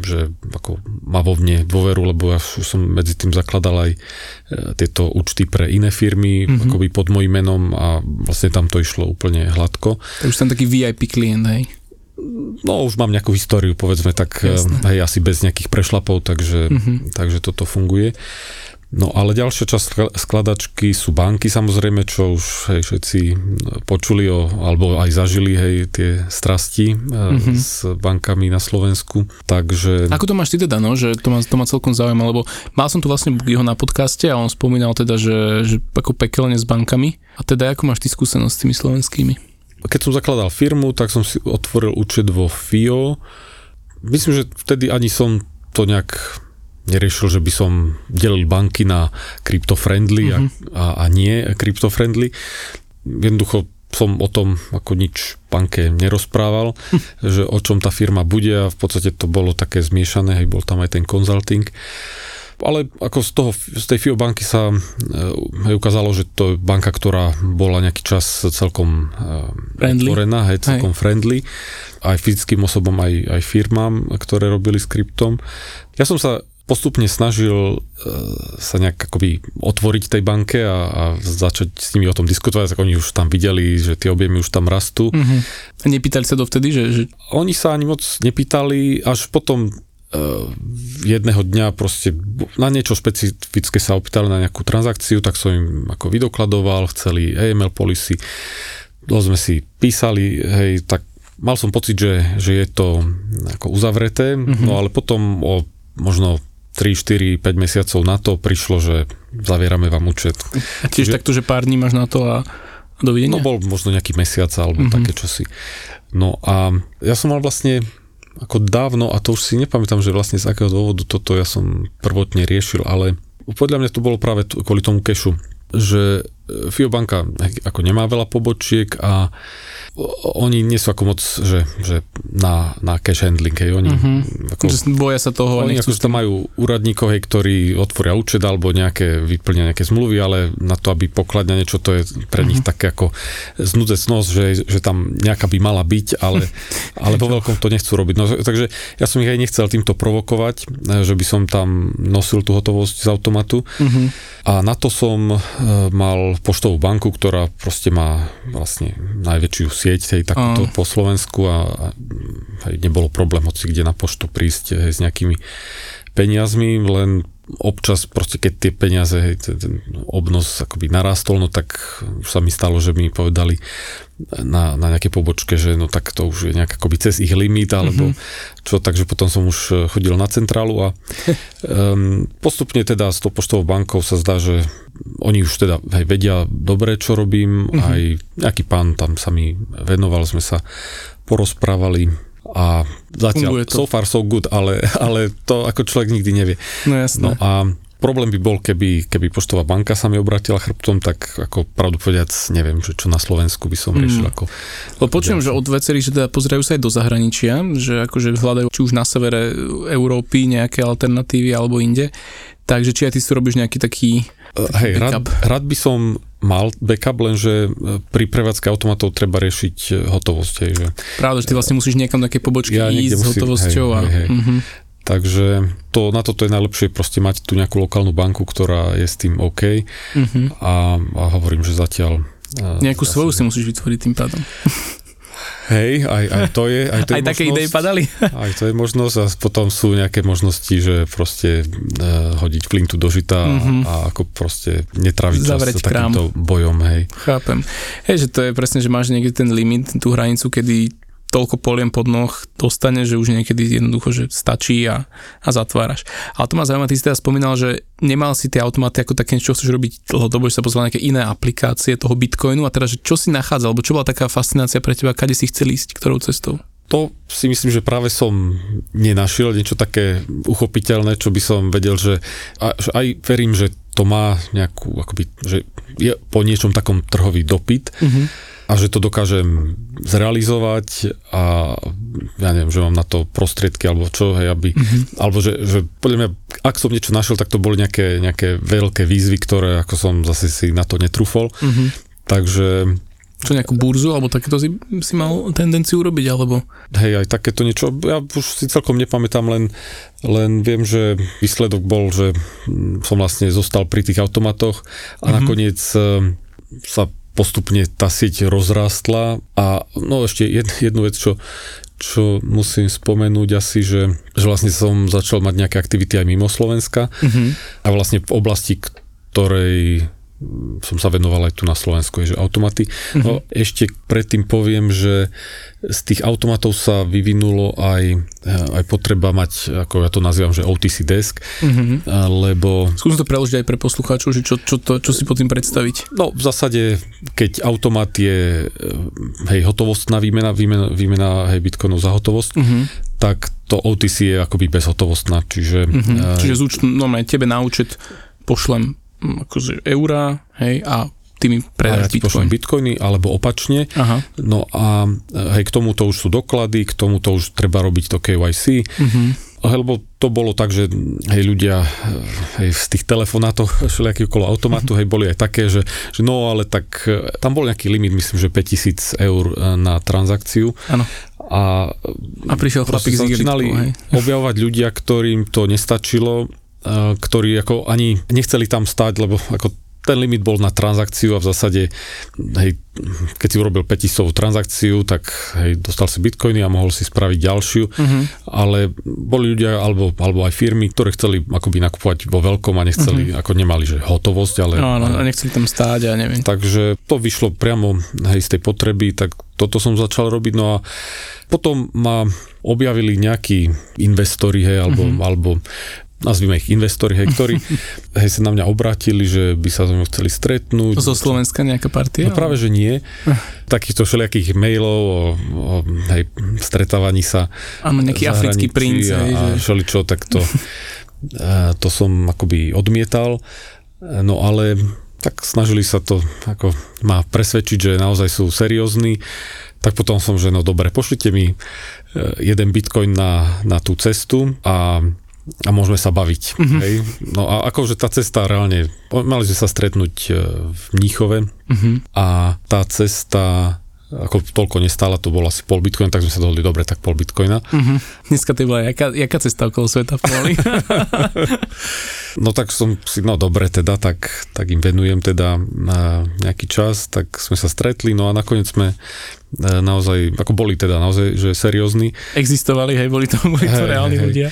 že ako má vo mne dôveru, lebo ja som medzi tým zakladal aj e, tieto účty pre iné firmy, mm-hmm. akoby pod mojím menom a vlastne tam to išlo úplne hladko. To už som taký VIP klient, hej? No, už mám nejakú históriu, povedzme, tak e, Jasne. hej, asi bez nejakých prešlapov, takže, mm-hmm. takže toto funguje. No ale ďalšia časť skladačky sú banky samozrejme, čo už hej, všetci počuli o, alebo aj zažili hej, tie strasti mm-hmm. s bankami na Slovensku. Takže... Ako to máš ty teda, no? že to ma, to ma celkom zaujíma, lebo mal som tu vlastne jeho na podcaste a on spomínal teda, že, že ako pekelne s bankami. A teda ako máš ty skúsenosť s tými slovenskými? Keď som zakladal firmu, tak som si otvoril účet vo FIO. Myslím, že vtedy ani som to nejak neriešil, že by som delil banky na crypto-friendly mm-hmm. a, a nie crypto-friendly. Jednoducho som o tom ako nič banke nerozprával, hm. že o čom tá firma bude a v podstate to bolo také zmiešané, hej, bol tam aj ten consulting. Ale ako z, toho, z tej FIO banky sa hej, ukázalo, že to je banka, ktorá bola nejaký čas celkom friendly. otvorená, hej, celkom hej. friendly aj fyzickým osobom, aj, aj firmám, ktoré robili s kryptom. Ja som sa postupne snažil e, sa nejak akoby otvoriť tej banke a, a začať s nimi o tom diskutovať, tak oni už tam videli, že tie objemy už tam rastú. Uh-huh. A nepýtali sa dovtedy, že, že... Oni sa ani moc nepýtali, až potom uh, jedného dňa proste na niečo špecifické sa opýtali na nejakú transakciu, tak som im ako vydokladoval, chceli AML policy, dlho sme si písali, hej, tak mal som pocit, že, že je to ako uzavreté, uh-huh. no ale potom o možno 3, 4, 5 mesiacov na to prišlo, že zavierame vám účet. A tiež že, takto, že pár dní máš na to a dovidenia? No bol možno nejaký mesiac alebo mm-hmm. také čosi. No a ja som mal vlastne ako dávno, a to už si nepamätám, že vlastne z akého dôvodu toto ja som prvotne riešil, ale podľa mňa to bolo práve kvôli tomu kešu, že Fiobanka ako nemá veľa pobočiek a oni nie sú ako moc, že, že na, na cash handling, hej, oni uh-huh. ako, boja sa toho. Oni ako tam majú úradníkov, hej, ktorí otvoria účet alebo nejaké, vyplnia nejaké zmluvy, ale na to, aby pokladňa niečo, to je pre nich uh-huh. také ako znudecnosť, že, že tam nejaká by mala byť, ale, ale vo veľkom to nechcú robiť. No, takže ja som ich aj nechcel týmto provokovať, že by som tam nosil tú hotovosť z automatu uh-huh. a na to som uh, mal poštovú banku, ktorá proste má vlastne najväčšiu sieť hej, takúto po Slovensku a, a nebolo problém hoci kde na poštu prísť hej, s nejakými peniazmi, len občas proste keď tie peniaze, hej, ten obnos akoby narastol, no tak už sa mi stalo, že mi povedali na, na nejaké pobočke, že no tak to už je nejak akoby cez ich limit, alebo mm-hmm. čo, takže potom som už chodil na centrálu a um, postupne teda s tou poštovou bankou sa zdá, že oni už teda hej, vedia dobre, čo robím, mm-hmm. aj nejaký pán tam sa mi venoval, sme sa porozprávali a zatiaľ so far so good, ale, ale to ako človek nikdy nevie. No jasné. No a problém by bol, keby, keby poštová banka sa mi obratila chrbtom, tak ako pravdu povedať, neviem, že čo na Slovensku by som riešil mm. ako... Lebo počujem, že od vecerí, že teda pozerajú sa aj do zahraničia, že akože hľadajú či už na severe Európy nejaké alternatívy alebo inde. Takže či aj ty si robíš nejaký taký hej, rád, rád by som mal backup, lenže pri prevádzke automatov treba riešiť hotovosť. Hej, že... Pravda, že ty vlastne musíš niekam také pobočky ja ísť s hotovosťou. Hej, a... hej, hej. Uh-huh. Takže to, na toto je najlepšie proste mať tu nejakú lokálnu banku, ktorá je s tým OK uh-huh. a, a hovorím, že zatiaľ... Nejakú svoju si musíš vytvoriť tým pádom. Hej, aj, aj to je. Aj, to aj je také idei padali. Aj to je možnosť a potom sú nejaké možnosti, že proste uh, hodiť flintu do žita mm-hmm. a ako proste netraviť čas s takýmto bojom, hej. Chápem. Hej, že to je presne, že máš niekde ten limit, tú hranicu, kedy toľko poliem pod noh dostane, že už niekedy jednoducho, že stačí a, a zatváraš. Ale to ma zaujíma, ty si teda spomínal, že nemal si tie automaty ako také, čo chceš robiť dlhodobo, že sa pozval nejaké iné aplikácie toho Bitcoinu a teda, že čo si nachádzal, alebo čo bola taká fascinácia pre teba, kade si chcel ísť, ktorou cestou? to si myslím, že práve som nenašiel niečo také uchopiteľné, čo by som vedel, že, a, že aj verím, že to má nejakú, akoby, že je po niečom takom trhový dopyt. Mm-hmm a že to dokážem zrealizovať a ja neviem, že mám na to prostriedky alebo čo, hej, aby, mm-hmm. alebo že, že podľa mňa, ak som niečo našiel, tak to boli nejaké, nejaké veľké výzvy, ktoré ako som zase si na to netrúfol. Mm-hmm. Takže čo nejakú burzu, alebo takéto si, si mal tendenciu urobiť, alebo? Hej, aj takéto niečo, ja už si celkom nepamätám, len, len viem, že výsledok bol, že som vlastne zostal pri tých automatoch a mm-hmm. nakoniec eh, sa postupne tá sieť rozrástla a no ešte jednu vec, čo, čo musím spomenúť asi, že, že vlastne som začal mať nejaké aktivity aj mimo Slovenska mm-hmm. a vlastne v oblasti, ktorej som sa venoval aj tu na Slovensku, že automaty. Mm-hmm. No, ešte predtým poviem, že z tých automatov sa vyvinulo aj, aj potreba mať, ako ja to nazývam, že OTC desk, mm-hmm. lebo... Skúsim to preložiť aj pre poslucháčov, že čo, čo, to, čo si pod tým predstaviť. No v zásade, keď automat je hej, hotovostná výmena, výmena, výmena hej, bitcoinov za hotovosť, mm-hmm. tak to OTC je akoby bezhotovostná, čiže... Mm-hmm. Uh, čiže z účtu, no, tebe na účet pošlem akože eurá, hej, a ty mi predáš ja bitcoin. bitcoiny, alebo opačne. Aha. No a hej, k tomuto už sú doklady, k tomuto už treba robiť to KYC. Uh-huh. Mhm. Lebo to bolo tak, že hej, ľudia hej, z tých telefonátoch všelijakých okolo automatu, uh-huh. hej, boli aj také, že, že no, ale tak tam bol nejaký limit, myslím, že 5000 eur e, na transakciu. Áno. A, a prišiel chlapík začínali objavovať ľudia, ktorým to nestačilo ktorí ako ani nechceli tam stať, lebo ako ten limit bol na transakciu a v zásade, hej, keď si urobil 500 transakciu, tak hej, dostal si bitcoiny a mohol si spraviť ďalšiu, uh-huh. ale boli ľudia alebo, alebo aj firmy, ktoré chceli akoby nakupovať vo veľkom a nechceli, uh-huh. ako nemali, že hotovosť, ale... No, no, a nechceli tam stáť a neviem. Takže to vyšlo priamo hej, z tej potreby, tak toto som začal robiť, no a potom ma objavili nejakí investori, hej, alebo, uh-huh. alebo nazvime ich investori, hej, ktorí hej, sa na mňa obrátili, že by sa so mnou chceli stretnúť. Zo Slovenska nejaká partia? No práve, že nie. Takýchto všelijakých mailov o, o hej, stretávaní sa. Áno, nejaký africký princ. A, hej, že... a všeličo, tak to, to som akoby odmietal. No ale tak snažili sa to ako ma presvedčiť, že naozaj sú seriózni. Tak potom som, že no dobre, pošlite mi e, jeden bitcoin na, na tú cestu a a môžeme sa baviť. Uh-huh. Hej? No a akože tá cesta reálne, mali sme sa stretnúť e, v Mníchove uh-huh. a tá cesta ako toľko nestála, to bolo asi pol bitcoina, tak sme sa dohodli, dobre, tak pol bitcoina. Uh-huh. Dneska to bola, jaká, jaká cesta okolo sveta v poli? no tak som si, no dobre teda, tak, tak im venujem teda na nejaký čas, tak sme sa stretli, no a nakoniec sme e, naozaj, ako boli teda naozaj, že seriózni. Existovali, hej, boli to, boli to hey, reálni hey, ľudia.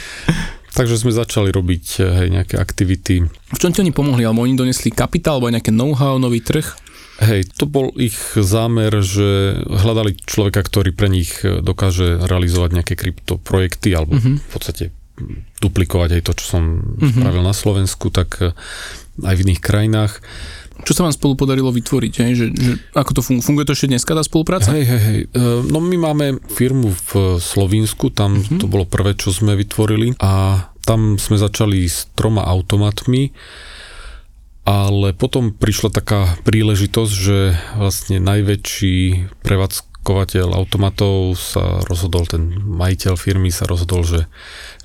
Takže sme začali robiť eh, hej, nejaké aktivity. V čom ti oni pomohli? Alebo oni donesli kapitál, alebo nejaké know-how, nový trh? Hej, to bol ich zámer, že hľadali človeka, ktorý pre nich eh, dokáže realizovať nejaké kryptoprojekty, alebo uh-huh. v podstate duplikovať aj to, čo som uh-huh. spravil na Slovensku, tak eh, aj v iných krajinách. Čo sa vám spolu podarilo vytvoriť? Hej? Že, že, ako to funguje? Funguje to ešte dneska tá spolupráca? Hej, hej, hej. E, no my máme firmu v Slovínsku, tam uh-huh. to bolo prvé, čo sme vytvorili a tam sme začali s troma automatmi, ale potom prišla taká príležitosť, že vlastne najväčší prevádzk prevádzkovateľ automatov sa rozhodol, ten majiteľ firmy sa rozhodol, že,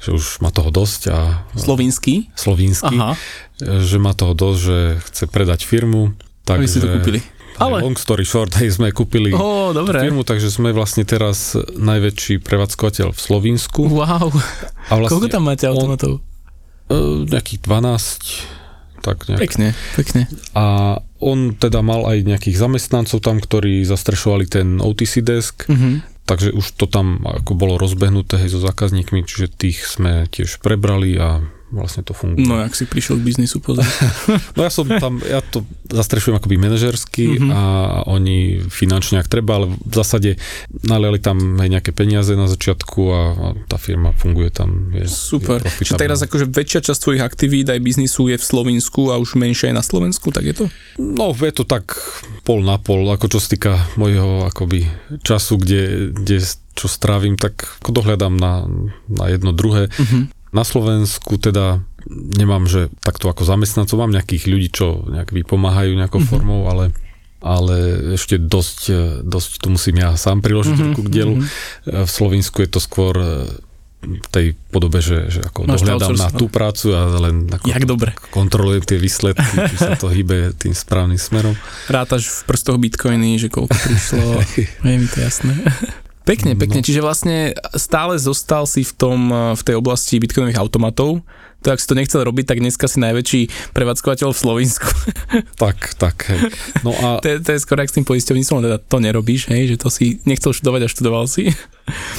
že už má toho dosť a... Slovinský? Slovinský. Aha. Že má toho dosť, že chce predať firmu. Tak, Aby si to kúpili. Ale... Long story short, hej, sme kúpili oh, dobre. firmu, takže sme vlastne teraz najväčší prevádzkovateľ v Slovinsku. Wow. A vlastne Koľko tam máte automatov? On, nejakých 12 tak nejak. Pekne, pekne. A on teda mal aj nejakých zamestnancov tam, ktorí zastrešovali ten OTC desk, mm-hmm. takže už to tam ako bolo rozbehnuté hej, so zákazníkmi, čiže tých sme tiež prebrali a vlastne to funguje. No, jak si prišiel k biznisu pozrieť? no ja som tam, ja to zastrešujem akoby manažersky mm-hmm. a oni finančne ak treba, ale v zásade naliali tam aj nejaké peniaze na začiatku a, a tá firma funguje tam. Je, Super. Je Čiže teraz akože väčšia časť tvojich aktivít aj biznisu je v Slovensku a už menšia je na Slovensku, tak je to? No, je to tak pol na pol, ako čo sa týka mojho akoby času, kde, kde čo strávim, tak dohľadám na, na jedno druhé. Mm-hmm. Na Slovensku teda nemám, že takto ako zamestnancov, mám nejakých ľudí, čo nejak vypomáhajú nejakou mm-hmm. formou, ale ale ešte dosť, dosť to musím ja sám priložiť mm-hmm, ruku k dielu. Mm-hmm. V Slovensku je to skôr e, v tej podobe, že, že ako Máš dohľadám na tú prácu a len ako Jak dobre. kontrolujem tie výsledky, či sa to hýbe tým správnym smerom. Rátaš v prstoch bitcoiny, že koľko prišlo, je mi to jasné. Pekne, pekne. No. Čiže vlastne stále zostal si v, tom, v tej oblasti bitcoinových automatov. To, ak si to nechcel robiť, tak dneska si najväčší prevádzkovateľ v Slovensku. Tak, tak. Hej. No a... to, je, to je skoro s tým poisťovníctvom, teda to nerobíš, hej, že to si nechcel študovať a študoval si.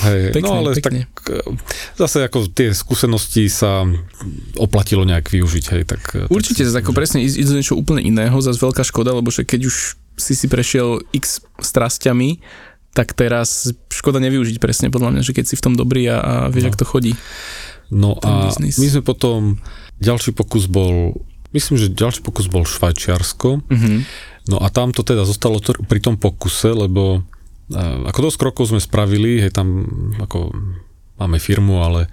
Hej, pekne, no ale pekne. tak e, zase ako tie skúsenosti sa oplatilo nejak využiť, hej, tak... E, Určite, tak, ako presne ísť do niečo úplne iného, zase veľká škoda, lebo že keď už si si prešiel x strastiami, tak teraz škoda nevyužiť presne podľa mňa, že keď si v tom dobrý a, a vieš, no. ak to chodí. No a biznis. my sme potom, ďalší pokus bol, myslím, že ďalší pokus bol Švajčiarsko. Mm-hmm. No a tam to teda zostalo pri tom pokuse, lebo ako dosť krokov sme spravili, hej, tam ako máme firmu, ale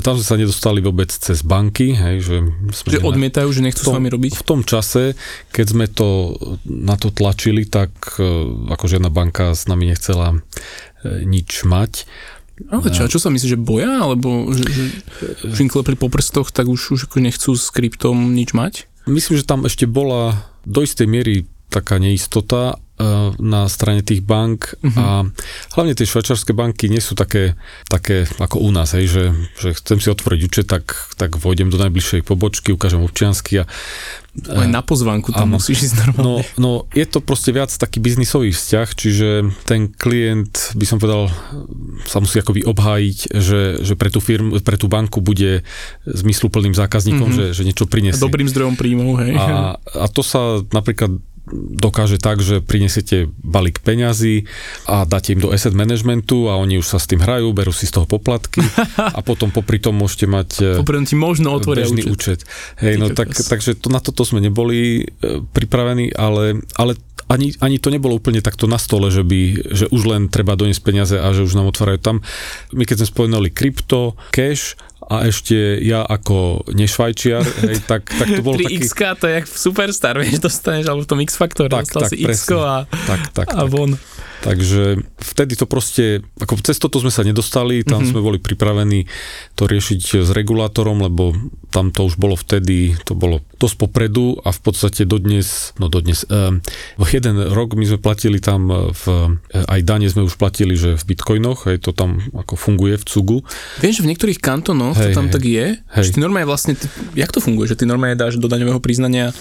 tam sme sa nedostali vôbec cez banky. Hej, že sme že odmietajú, že nechcú tom, s vami robiť? V tom čase, keď sme to na to tlačili, tak e, ako žiadna banka s nami nechcela e, nič mať. Ale čo, čo sa myslí, že boja? Alebo že, že, že im klepli po prstoch, tak už, už nechcú s kryptom nič mať? Myslím, že tam ešte bola do istej miery taká neistota na strane tých bank uh-huh. a hlavne tie švajčarské banky nie sú také, také ako u nás, hej, že, že chcem si otvoriť účet, tak, tak vojdem do najbližšej pobočky, ukážem občiansky a aj na pozvánku tam musíš ísť normálne. No, no, je to proste viac taký biznisový vzťah, čiže ten klient, by som povedal, sa musí akoby obhájiť, že, že pre tú firmu, pre tú banku bude zmysluplným zákazníkom, mm-hmm. že, že niečo prinesie. Dobrým zdrojom príjmov, hej. A, a to sa napríklad dokáže tak, že prinesiete balík peňazí a dáte im do asset managementu a oni už sa s tým hrajú, berú si z toho poplatky a potom popri tom môžete mať e, popri ti možno otvoria účet. účet. Hej, no tak, takže to, na toto sme neboli e, pripravení, ale, ale ani, ani to nebolo úplne takto na stole, že, by, že už len treba doniesť peniaze a že už nám otvárajú tam. My keď sme spomenuli krypto, cash a ešte ja ako nešvajčiar, hej, tak, tak to bolo 3 taký... x to je jak v Superstar, vieš, dostaneš, alebo v tom X-Factor, tak, dostal tak, si x a, tak, tak, a tak. Takže vtedy to proste, ako cez toto sme sa nedostali, tam mm-hmm. sme boli pripravení to riešiť s regulátorom, lebo tam to už bolo vtedy, to bolo dosť popredu a v podstate dodnes, no dodnes, um, jeden rok my sme platili tam v, aj dane sme už platili, že v bitcoinoch, hej, to tam ako funguje v cugu. Vieš, že v niektorých kantonoch hej, to tam hej, tak je, hej. že ty normálne vlastne, jak to funguje, že ty normálne dáš do daňového priznania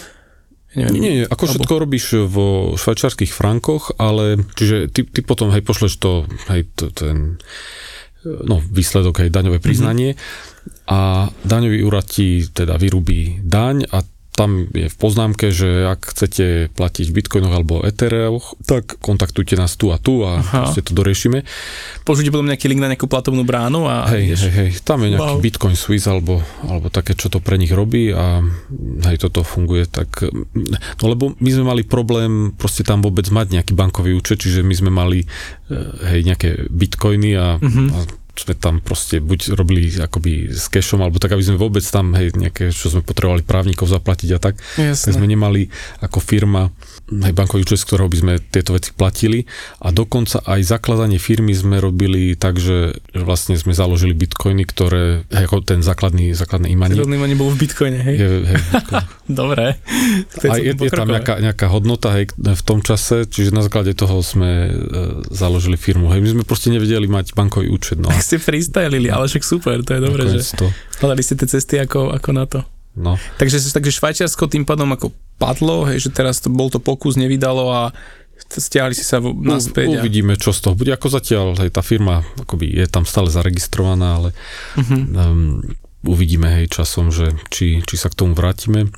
Neviem, nie, nie, ako alebo... všetko robíš vo švajčarských frankoch, ale čiže ty, ty potom hej, pošleš to, hej, to, ten no, výsledok, hej, daňové priznanie mm-hmm. a daňový úrad ti teda vyrubí daň a tam je v poznámke, že ak chcete platiť v bitcoinoch alebo ethereoch, tak kontaktujte nás tu a tu a proste to doriešime. Pošlite potom nejaký link na nejakú platovnú bránu a... Hej, hej, hej, tam je nejaký wow. Bitcoin Swiss alebo, alebo také, čo to pre nich robí a hej, toto funguje tak... No lebo my sme mali problém proste tam vôbec mať nejaký bankový účet, čiže my sme mali eh, hej, nejaké bitcoiny a, mm-hmm. a sme tam proste buď robili akoby s cashom, alebo tak, aby sme vôbec tam, hej, nejaké, čo sme potrebovali právnikov zaplatiť a tak, Jasné. tak sme nemali ako firma hej, bankový účet, z ktorého by sme tieto veci platili a dokonca aj zakladanie firmy sme robili tak, že vlastne sme založili bitcoiny, ktoré, hej, ako ten základný, základné imanie. Základné imanie bolo v bitcoine, hej? Je, hej, bitcoin. Dobre. A je, je tam nejaká, nejaká hodnota hej, v tom čase, čiže na základe toho sme e, založili firmu. Hej, my sme proste nevedeli mať bankový účet. No. Ste freestylili, ale však super, to je dobré, že hľadali ste tie cesty ako, ako na to. No. Takže, takže Švajčiarsko tým pádom ako padlo, hej, že teraz to, bol to pokus, nevydalo a stiahli si sa v, naspäť. U, uvidíme, čo z toho bude. Ako zatiaľ, hej, tá firma akoby je tam stále zaregistrovaná, ale uh-huh. um, uvidíme hej časom, že či, či sa k tomu vrátime.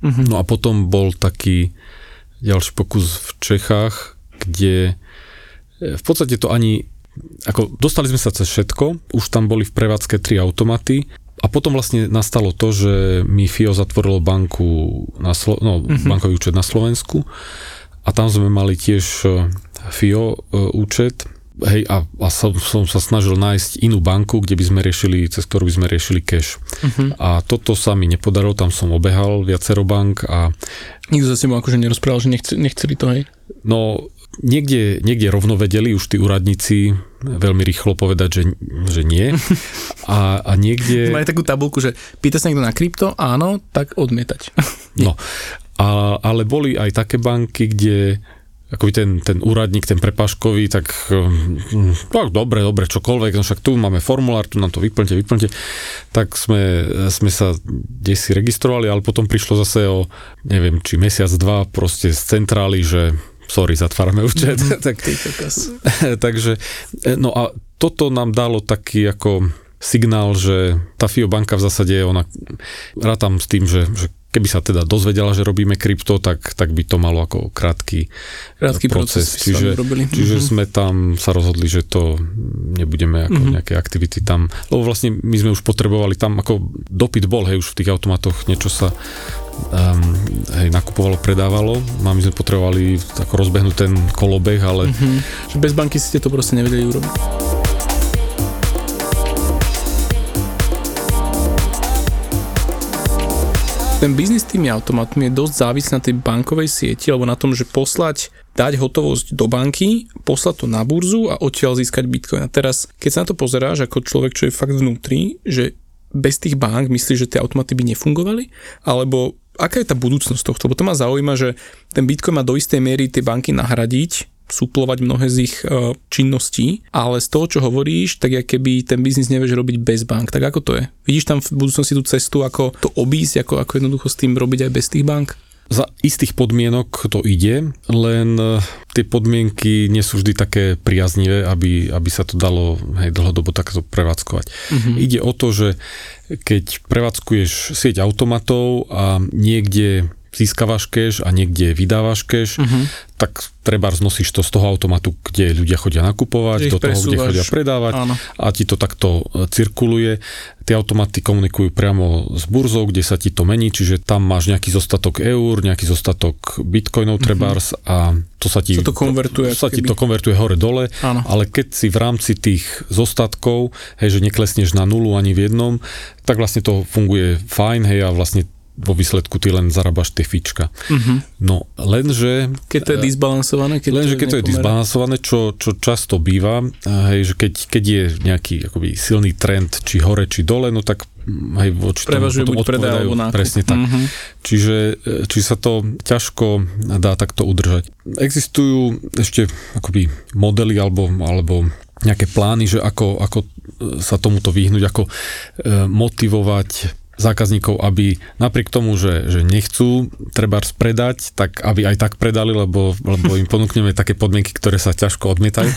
Uh-huh. No a potom bol taký ďalší pokus v Čechách, kde e, v podstate to ani ako dostali sme sa cez všetko, už tam boli v prevádzke tri automaty a potom vlastne nastalo to, že mi FIO zatvorilo banku na Slo- no, uh-huh. bankový účet na Slovensku a tam sme mali tiež e, FIO e, účet hej, a, a som, som sa snažil nájsť inú banku, kde by sme riešili, cez ktorú by sme riešili cash. Uh-huh. A toto sa mi nepodarilo, tam som obehal viacero bank a... Nikto sa s tebou akože nerozprával, že nechce, nechceli to, hej? No, niekde, niekde rovno vedeli už tí úradníci veľmi rýchlo povedať, že, že nie. A, a niekde... Majú takú tabulku, že pýta sa niekto na krypto, áno, tak odmietať. no, a, ale boli aj také banky, kde akoby ten, ten úradník, ten prepaškový, tak, hm, tak dobre, dobre, čokoľvek, no však tu máme formulár, tu nám to vyplňte, vyplňte, tak sme, sme sa desi registrovali, ale potom prišlo zase o, neviem, či mesiac, dva proste z centrály, že sorry, zatvárame účet. Mm, tak, takže, no a toto nám dalo taký ako signál, že tá FIO banka v zásade, ona rátam s tým, že, že keby sa teda dozvedela, že robíme krypto, tak, tak by to malo ako krátky, krátky proces. proces čiže čiže mm-hmm. sme tam sa rozhodli, že to nebudeme ako mm-hmm. nejaké aktivity tam, lebo vlastne my sme už potrebovali tam, ako dopyt bol, hej, už v tých automatoch niečo sa um, hej, nakupovalo, predávalo. A my sme potrebovali ako rozbehnúť ten kolobeh, ale... Mm-hmm. Bez banky ste to proste nevedeli urobiť. ten biznis s tými automatmi je dosť závislý na tej bankovej sieti, alebo na tom, že poslať, dať hotovosť do banky, poslať to na burzu a odtiaľ získať bitcoin. A teraz, keď sa na to pozeráš ako človek, čo je fakt vnútri, že bez tých bank myslíš, že tie automaty by nefungovali? Alebo aká je tá budúcnosť tohto? Lebo to ma zaujíma, že ten Bitcoin má do istej miery tie banky nahradiť, suplovať mnohé z ich uh, činností, ale z toho, čo hovoríš, tak je keby ten biznis nevieš robiť bez bank. Tak ako to je? Vidíš tam v budúcnosti tú cestu, ako to obísť, ako, ako jednoducho s tým robiť aj bez tých bank? Za istých podmienok to ide, len e, tie podmienky nie sú vždy také priaznivé, aby, aby sa to dalo hej, dlhodobo takto prevádzkovať. Mm-hmm. Ide o to, že keď prevádzkuješ sieť automatov a niekde získavaš cash a niekde vydávaš cash, uh-huh. Tak treba znosíš to z toho automatu, kde ľudia chodia nakupovať, do toho, presúvaš. kde chodia predávať Áno. a ti to takto e, cirkuluje. Tie automaty komunikujú priamo s burzou, kde sa ti to mení, čiže tam máš nejaký zostatok eur, nejaký zostatok bitcoinov mhm. trebárs uh-huh. a to sa ti, sa to konvertuje, sa ti to konvertuje hore-dole, Áno. ale keď si v rámci tých zostatkov, hej, že neklesneš na nulu ani v jednom, tak vlastne to funguje fajn, hej, a vlastne vo výsledku ty len zarábaš tie fička. Uh-huh. No lenže... Keď to je disbalansované? Keď lenže keď to je disbalansované, čo, čo často býva, hej, že keď, keď je nejaký akoby silný trend, či hore, či dole, no tak hej, voči Prevažujú tomu potom odpovedajú. Presne tak. Uh-huh. Čiže e, či sa to ťažko dá takto udržať. Existujú ešte akoby modely alebo, alebo nejaké plány, že ako, ako sa tomuto vyhnúť, ako e, motivovať zákazníkov, aby napriek tomu, že, že nechcú treba predať, tak aby aj tak predali, lebo, lebo im ponúkneme také podmienky, ktoré sa ťažko odmietajú.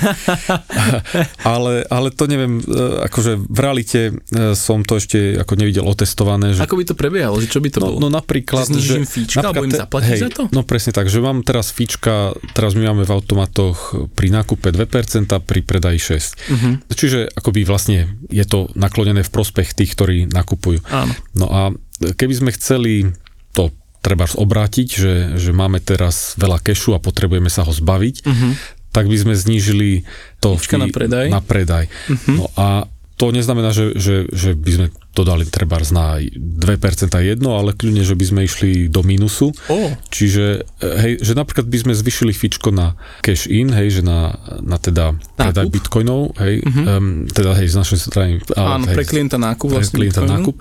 ale, ale to neviem, e, akože v realite e, som to ešte ako nevidel otestované. Že... Ako by to prebiehalo? Že čo by to no, bolo? No napríklad, že... fíčka, alebo im zaplatíš hej, za to? No presne tak, že mám teraz fíčka, teraz my máme v automatoch pri nákupe 2%, pri predaji 6%. Uh-huh. Mhm. Čiže akoby vlastne je to naklonené v prospech tých, ktorí nakupujú. Áno. No a keby sme chceli to treba obrátiť, že, že máme teraz veľa kešu a potrebujeme sa ho zbaviť, uh-huh. tak by sme znížili to fee na predaj. Na predaj. Uh-huh. No a to neznamená, že, že, že by sme to dali treba na 2% jedno, ale kľudne, že by sme išli do mínusu. Oh. Čiže, hej, že napríklad by sme zvyšili fičko na cash in, hej, že na, na teda predaj bitcoinov, hej, uh-huh. um, teda hej, z našej strany. Ale, Áno, hej, pre klienta nákup vlastne. Pre klienta nákup.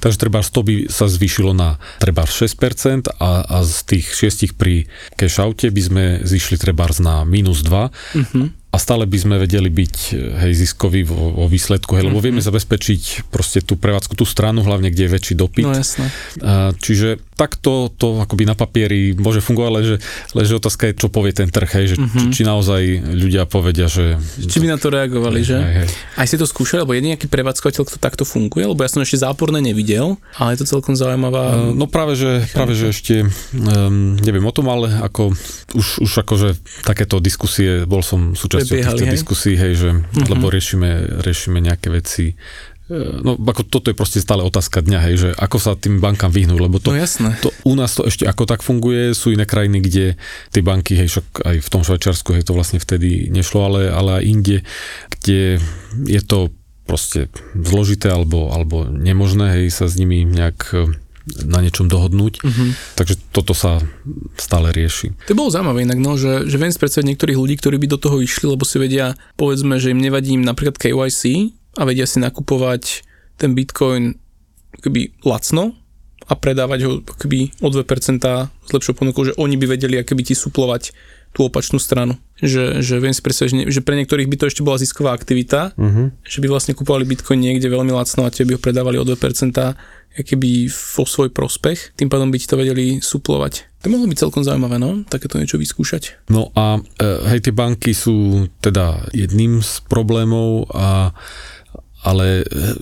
Takže treba 100 by sa zvýšilo na treba 6% a, a z tých 6 pri cash oute by sme zišli treba na minus 2. Uh-huh a stále by sme vedeli byť hej, ziskoví vo, vo výsledku, hej, lebo mm-hmm. vieme zabezpečiť proste tú prevádzku, tú stranu, hlavne kde je väčší dopyt. No jasné. Čiže takto to akoby na papieri môže fungovať, ale že, ale že otázka je, čo povie ten trh, hej, že, mm-hmm. či, či naozaj ľudia povedia, že... Či by na to reagovali, hej, že? Hej, hej. Aj si to skúšali, alebo je nejaký prevádzkovateľ, kto takto funguje? Lebo ja som ešte záporné nevidel, ale je to celkom zaujímavá... Uh, no práve, že, práve, že ešte um, neviem o tom, ale ako už, už akože takéto diskusie, bol som súčasťou týchto hej? diskusí, hej, že, mm-hmm. lebo riešime, riešime nejaké veci No, ako toto je proste stále otázka dňa, hej, že ako sa tým bankám vyhnúť, lebo to, no jasné. to u nás to ešte ako tak funguje, sú iné krajiny, kde tie banky, hej, však aj v tom Švajčiarsku, hej, to vlastne vtedy nešlo, ale, ale aj inde, kde je to proste zložité alebo, alebo nemožné, hej, sa s nimi nejak e, na niečom dohodnúť. Uh-huh. Takže toto sa stále rieši. To bolo zaujímavé inak, no, že, že viem predstaviť niektorých ľudí, ktorí by do toho išli, lebo si vedia, povedzme, že im nevadí im napríklad KYC, a vedia si nakupovať ten bitcoin keby lacno a predávať ho keby o 2% s lepšou ponukou, že oni by vedeli akoby ti suplovať tú opačnú stranu. Že, že viem si predstaviť, že, že pre niektorých by to ešte bola zisková aktivita, uh-huh. že by vlastne kupovali bitcoin niekde veľmi lacno a tie by ho predávali o 2% keby vo svoj prospech, tým pádom by ti to vedeli suplovať. To mohlo byť celkom zaujímavé, no, takéto niečo vyskúšať. No a e, hej, tie banky sú teda jedným z problémov a ale eh,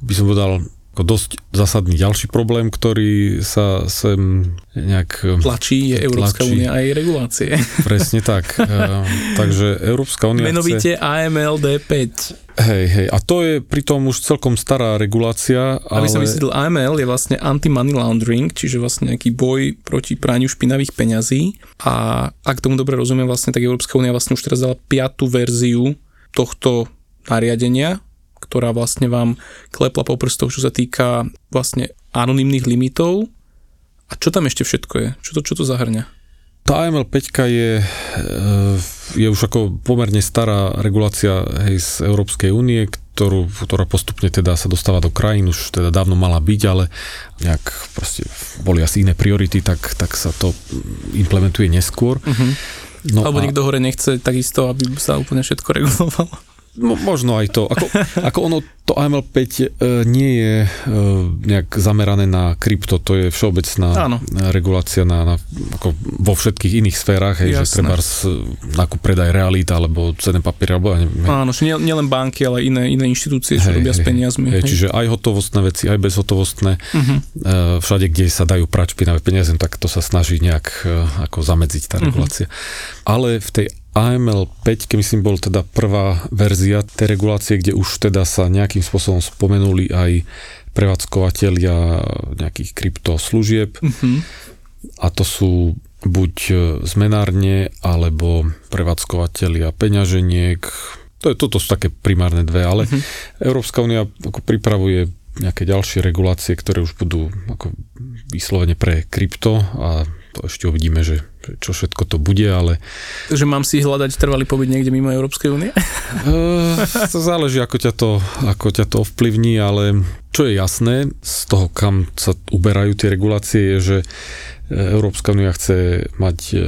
by som povedal, ako dosť zásadný ďalší problém, ktorý sa sem nejak... Eh, tlačí je Európska únia a jej regulácie. Presne tak. Eh, takže Európska únia Menovite chce... AMLD 5. Hej, hej, a to je pritom už celkom stará regulácia. Ale... Aby som vysvetlil, AML je vlastne anti-money laundering, čiže vlastne nejaký boj proti praniu špinavých peňazí. A ak tomu dobre rozumiem, vlastne tak Európska únia vlastne už teraz dala piatú verziu tohto nariadenia, ktorá vlastne vám klepla po prstoch, čo sa týka vlastne anonimných limitov. A čo tam ešte všetko je? Čo to, čo to zahrňa? Tá AML 5 je, eh, je už ako pomerne stará regulácia hej, z Európskej únie, ktorú, ktorá postupne teda sa dostáva do krajín, už teda dávno mala byť, ale nejak proste boli asi iné priority, tak, tak sa to implementuje neskôr. Uh-huh. No Alebo a... niekto hore nechce takisto, aby sa úplne všetko regulovalo. Mo, možno aj to. Ako, ako ono, to AML 5 e, nie je e, nejak zamerané na krypto, to je všeobecná Áno. regulácia na, na, ako vo všetkých iných sférach, hej, že treba nákup predaj realita, alebo cenné papier, alebo ja neviem. Áno, nie, nielen banky, ale iné, iné inštitúcie, čo hej, robia hej, s peniazmi. Hej, hej. Čiže aj hotovostné veci, aj bezhotovostné. Uh-huh. E, všade, kde sa dajú prať špinavé peniaze, tak to sa snaží nejak e, ako zamedziť tá mhm. regulácia. Uh-huh. Ale v tej AML 5, keď myslím, bol teda prvá verzia tej regulácie, kde už teda sa nejakým spôsobom spomenuli aj prevádzkovateľia nejakých kryptoslužieb. Mm-hmm. A to sú buď zmenárne, alebo prevádzkovateľia peňaženiek. To je, toto sú také primárne dve, ale mm-hmm. Európska únia ako pripravuje nejaké ďalšie regulácie, ktoré už budú ako vyslovene pre krypto a to ešte uvidíme, že čo všetko to bude, ale... Takže mám si hľadať trvalý pobyt niekde mimo Európskej únie? Uh, to záleží, ako ťa to, ako ťa to ovplyvní, ale čo je jasné z toho, kam sa uberajú tie regulácie, je, že Európska únia chce mať e,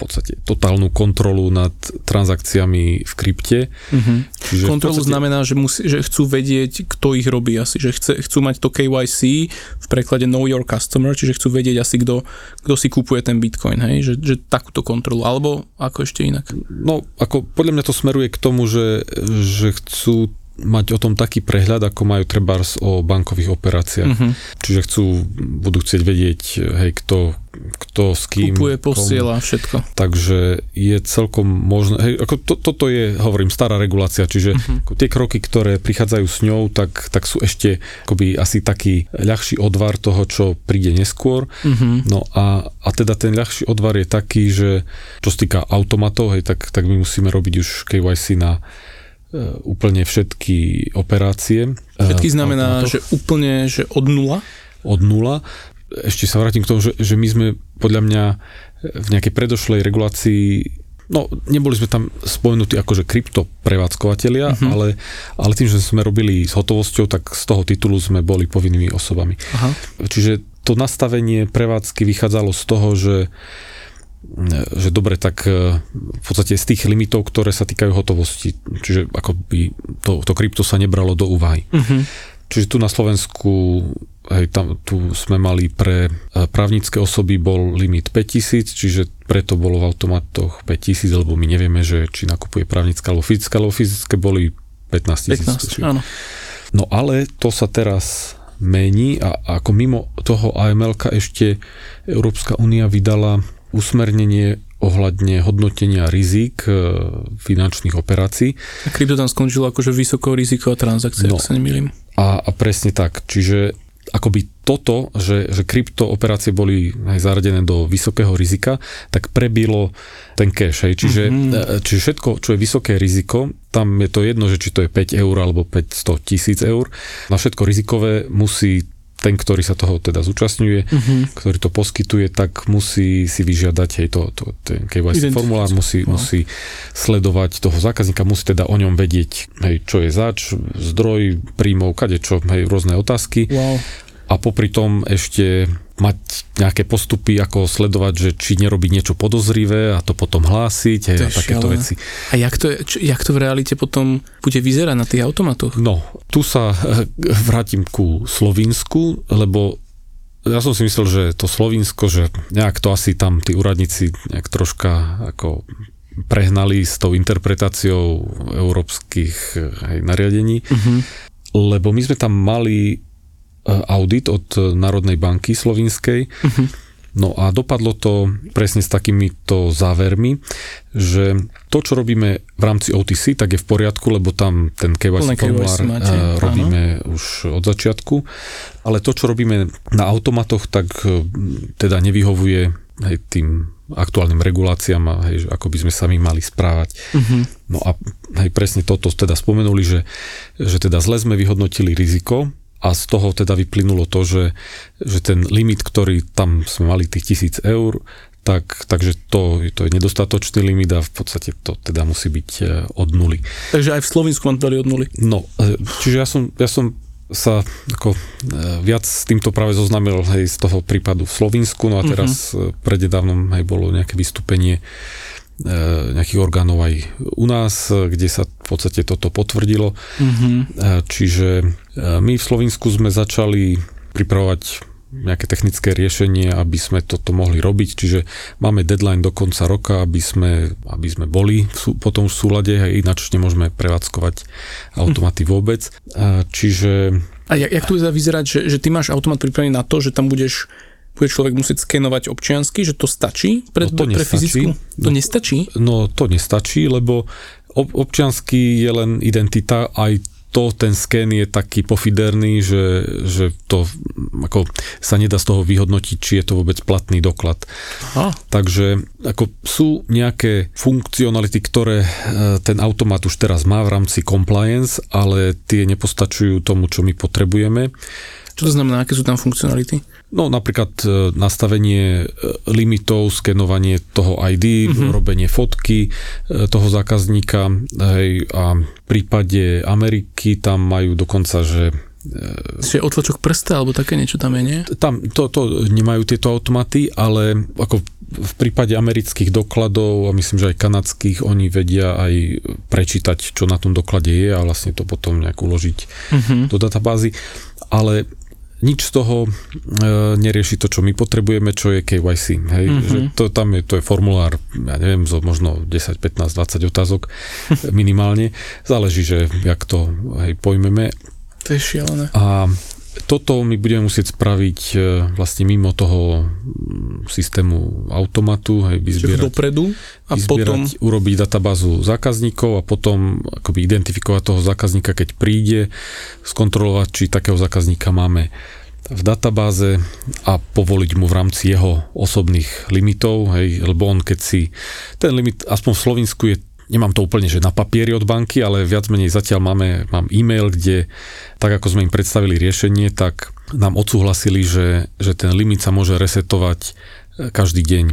podstate totálnu kontrolu nad transakciami v krypte. Uh-huh. Čiže kontrolu podstate... znamená, že, musí, že chcú vedieť, kto ich robí asi, že chce, chcú mať to KYC v preklade Know Your Customer, čiže chcú vedieť asi, kto, kto si kupuje ten Bitcoin, hej? Že, že takúto kontrolu, alebo ako ešte inak? No, ako podľa mňa to smeruje k tomu, že, že chcú mať o tom taký prehľad, ako majú trebárs o bankových operáciách. Uh-huh. Čiže chcú, budú chcieť vedieť, hej, kto, kto s kým. Kupuje, posiela, komu. všetko. Takže je celkom možné, hej, ako to, toto je, hovorím, stará regulácia, čiže uh-huh. ako tie kroky, ktoré prichádzajú s ňou, tak, tak sú ešte akoby asi taký ľahší odvar toho, čo príde neskôr. Uh-huh. No a, a teda ten ľahší odvar je taký, že čo sa týka automatov, hej, tak, tak my musíme robiť už KYC na úplne všetky operácie. Všetky znamená, že úplne, že od nula? Od nula. Ešte sa vrátim k tomu, že, že my sme podľa mňa v nejakej predošlej regulácii No, neboli sme tam spomenutí akože krypto prevádzkovateľia, uh-huh. ale, ale tým, že sme robili s hotovosťou, tak z toho titulu sme boli povinnými osobami. Aha. Čiže to nastavenie prevádzky vychádzalo z toho, že že dobre, tak e, v podstate z tých limitov, ktoré sa týkajú hotovosti, čiže ako by to, to krypto sa nebralo do úvahy. Uh-huh. Čiže tu na Slovensku hej, tam, tu sme mali pre e, právnické osoby bol limit 5000, čiže preto bolo v automatoch 5000, lebo my nevieme, že či nakupuje právnická alebo fyzická, alebo fyzické boli 15 tisíc. No ale to sa teraz mení a, a ako mimo toho AML ešte Európska únia vydala usmernenie ohľadne hodnotenia rizik e, finančných operácií. A krypto tam skončilo akože vysoko riziková transakcia, no, ak sa nemýlim. A, a presne tak, čiže akoby toto, že, že krypto operácie boli aj zaradené do vysokého rizika, tak prebilo ten cash. Hej. Čiže, mm-hmm. čiže všetko, čo je vysoké riziko, tam je to jedno, že či to je 5 eur alebo 500 tisíc eur, na všetko rizikové musí ten, ktorý sa toho teda zúčastňuje, uh-huh. ktorý to poskytuje, tak musí si vyžiadať hej, to, to, ten KYC formulár, musí, no. musí sledovať toho zákazníka, musí teda o ňom vedieť, hej, čo je zač, zdroj, príjmov, kade čo, hej, rôzne otázky. Wow a popri tom ešte mať nejaké postupy, ako sledovať, že či nerobí niečo podozrivé a to potom hlásiť to a takéto šialené. veci. A jak to, čo, jak to v realite potom bude vyzerať na tých automatoch? No, tu sa vrátim ku Slovinsku, lebo ja som si myslel, že to Slovinsko, že nejak to asi tam tí úradníci nejak troška ako prehnali s tou interpretáciou európskych hej, nariadení, uh-huh. lebo my sme tam mali audit od Národnej banky slovinskej. Uh-huh. No a dopadlo to presne s takýmito závermi, že to, čo robíme v rámci OTC, tak je v poriadku, lebo tam ten KYC formulár e, robíme áno. už od začiatku, ale to, čo robíme na automatoch, tak teda nevyhovuje hej, tým aktuálnym reguláciám a hej, ako by sme sa my mali správať. Uh-huh. No a hej, presne toto teda spomenuli, že, že teda zle sme vyhodnotili riziko, a z toho teda vyplynulo to, že, že ten limit, ktorý tam sme mali tých tisíc eur, tak, takže to, to je nedostatočný limit a v podstate to teda musí byť e, od nuly. Takže aj v Slovensku vám dali od nuly? No, e, čiže ja som, ja som sa ako e, viac s týmto práve zoznamil hej, z toho prípadu v Slovensku, no a teraz uh-huh. prededávnom hej, bolo nejaké vystúpenie nejakých orgánov aj u nás, kde sa v podstate toto potvrdilo. Uh-huh. Čiže my v Slovensku sme začali pripravovať nejaké technické riešenie, aby sme toto mohli robiť, čiže máme deadline do konca roka, aby sme, aby sme boli v, potom v súlade, a ináč nemôžeme prevádzkovať automaty vôbec. Čiže... A jak, jak to vyzerať, že, že ty máš automat pripravený na to, že tam budeš bude človek musieť skenovať občiansky, že to stačí pre, no to pre fyzickú? To no, nestačí? No to nestačí, lebo občiansky je len identita aj to, ten sken je taký pofiderný, že, že to ako sa nedá z toho vyhodnotiť, či je to vôbec platný doklad. Aha. Takže ako sú nejaké funkcionality, ktoré e, ten automat už teraz má v rámci compliance, ale tie nepostačujú tomu, čo my potrebujeme. Čo to znamená, aké sú tam funkcionality? No napríklad e, nastavenie e, limitov, skenovanie toho ID, mm-hmm. robenie fotky e, toho zákazníka hej, a v prípade Ameriky tam majú dokonca, že Čiže otlačok prsta, alebo také niečo tam je, nie? Tam to, to nemajú tieto automaty, ale ako v prípade amerických dokladov a myslím, že aj kanadských, oni vedia aj prečítať, čo na tom doklade je a vlastne to potom nejak uložiť uh-huh. do databázy. Ale nič z toho e, nerieši to, čo my potrebujeme, čo je KYC. Hej? Mm-hmm. Že to, tam je, to je formulár, ja neviem, zo možno 10, 15, 20 otázok minimálne. Záleží, že jak to hej, pojmeme. To je šialené. A toto my budeme musieť spraviť e, vlastne mimo toho systému automatu, hej, vyzbierať, dopredu a vyzbierať, potom... urobiť databázu zákazníkov a potom akoby identifikovať toho zákazníka, keď príde, skontrolovať, či takého zákazníka máme v databáze a povoliť mu v rámci jeho osobných limitov, hej, lebo on keď si, ten limit aspoň v Slovensku je nemám to úplne, že na papieri od banky, ale viac menej zatiaľ máme, mám e-mail, kde tak ako sme im predstavili riešenie, tak nám odsúhlasili, že, že ten limit sa môže resetovať e, každý deň.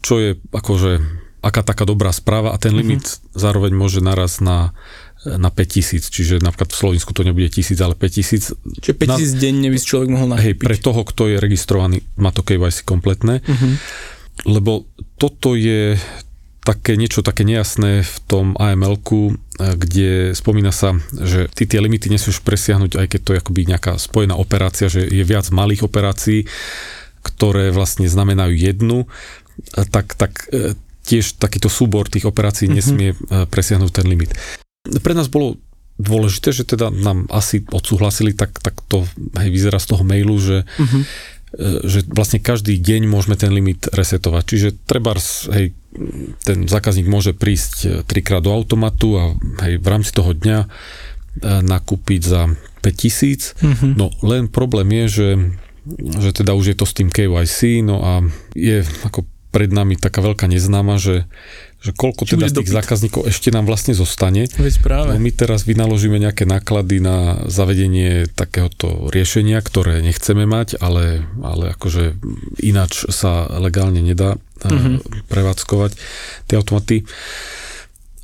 Čo je akože aká taká dobrá správa a ten limit mm-hmm. zároveň môže naraz na na 5000, čiže napríklad v Slovensku to nebude 1000, ale 5000. Čiže 5000 na, denne by si človek mohol nakúpiť. Hej, pre toho, kto je registrovaný, má to KYC kompletné. Uh-huh. Lebo toto je také niečo také nejasné v tom aml eh, kde spomína sa, že ty tie limity nesmieš presiahnuť, aj keď to je akoby nejaká spojená operácia, že je viac malých operácií, ktoré vlastne znamenajú jednu, eh, tak, tak eh, tiež takýto súbor tých operácií mm-hmm. nesmie presiahnuť ten limit. Pre nás bolo dôležité, že teda nám asi odsúhlasili, tak, tak to hej, vyzerá z toho mailu, že mm-hmm že vlastne každý deň môžeme ten limit resetovať. Čiže treba, hej, ten zákazník môže prísť e, trikrát do automatu a hej, v rámci toho dňa e, nakúpiť za 5000. Mm-hmm. No len problém je, že, že teda už je to s tým KYC, no a je ako pred nami taká veľká neznáma, že že koľko Či teda z tých dopyt. zákazníkov ešte nám vlastne zostane. Veď práve. No my teraz vynaložíme nejaké náklady na zavedenie takéhoto riešenia, ktoré nechceme mať, ale, ale akože ináč sa legálne nedá mm-hmm. prevádzkovať tie automaty.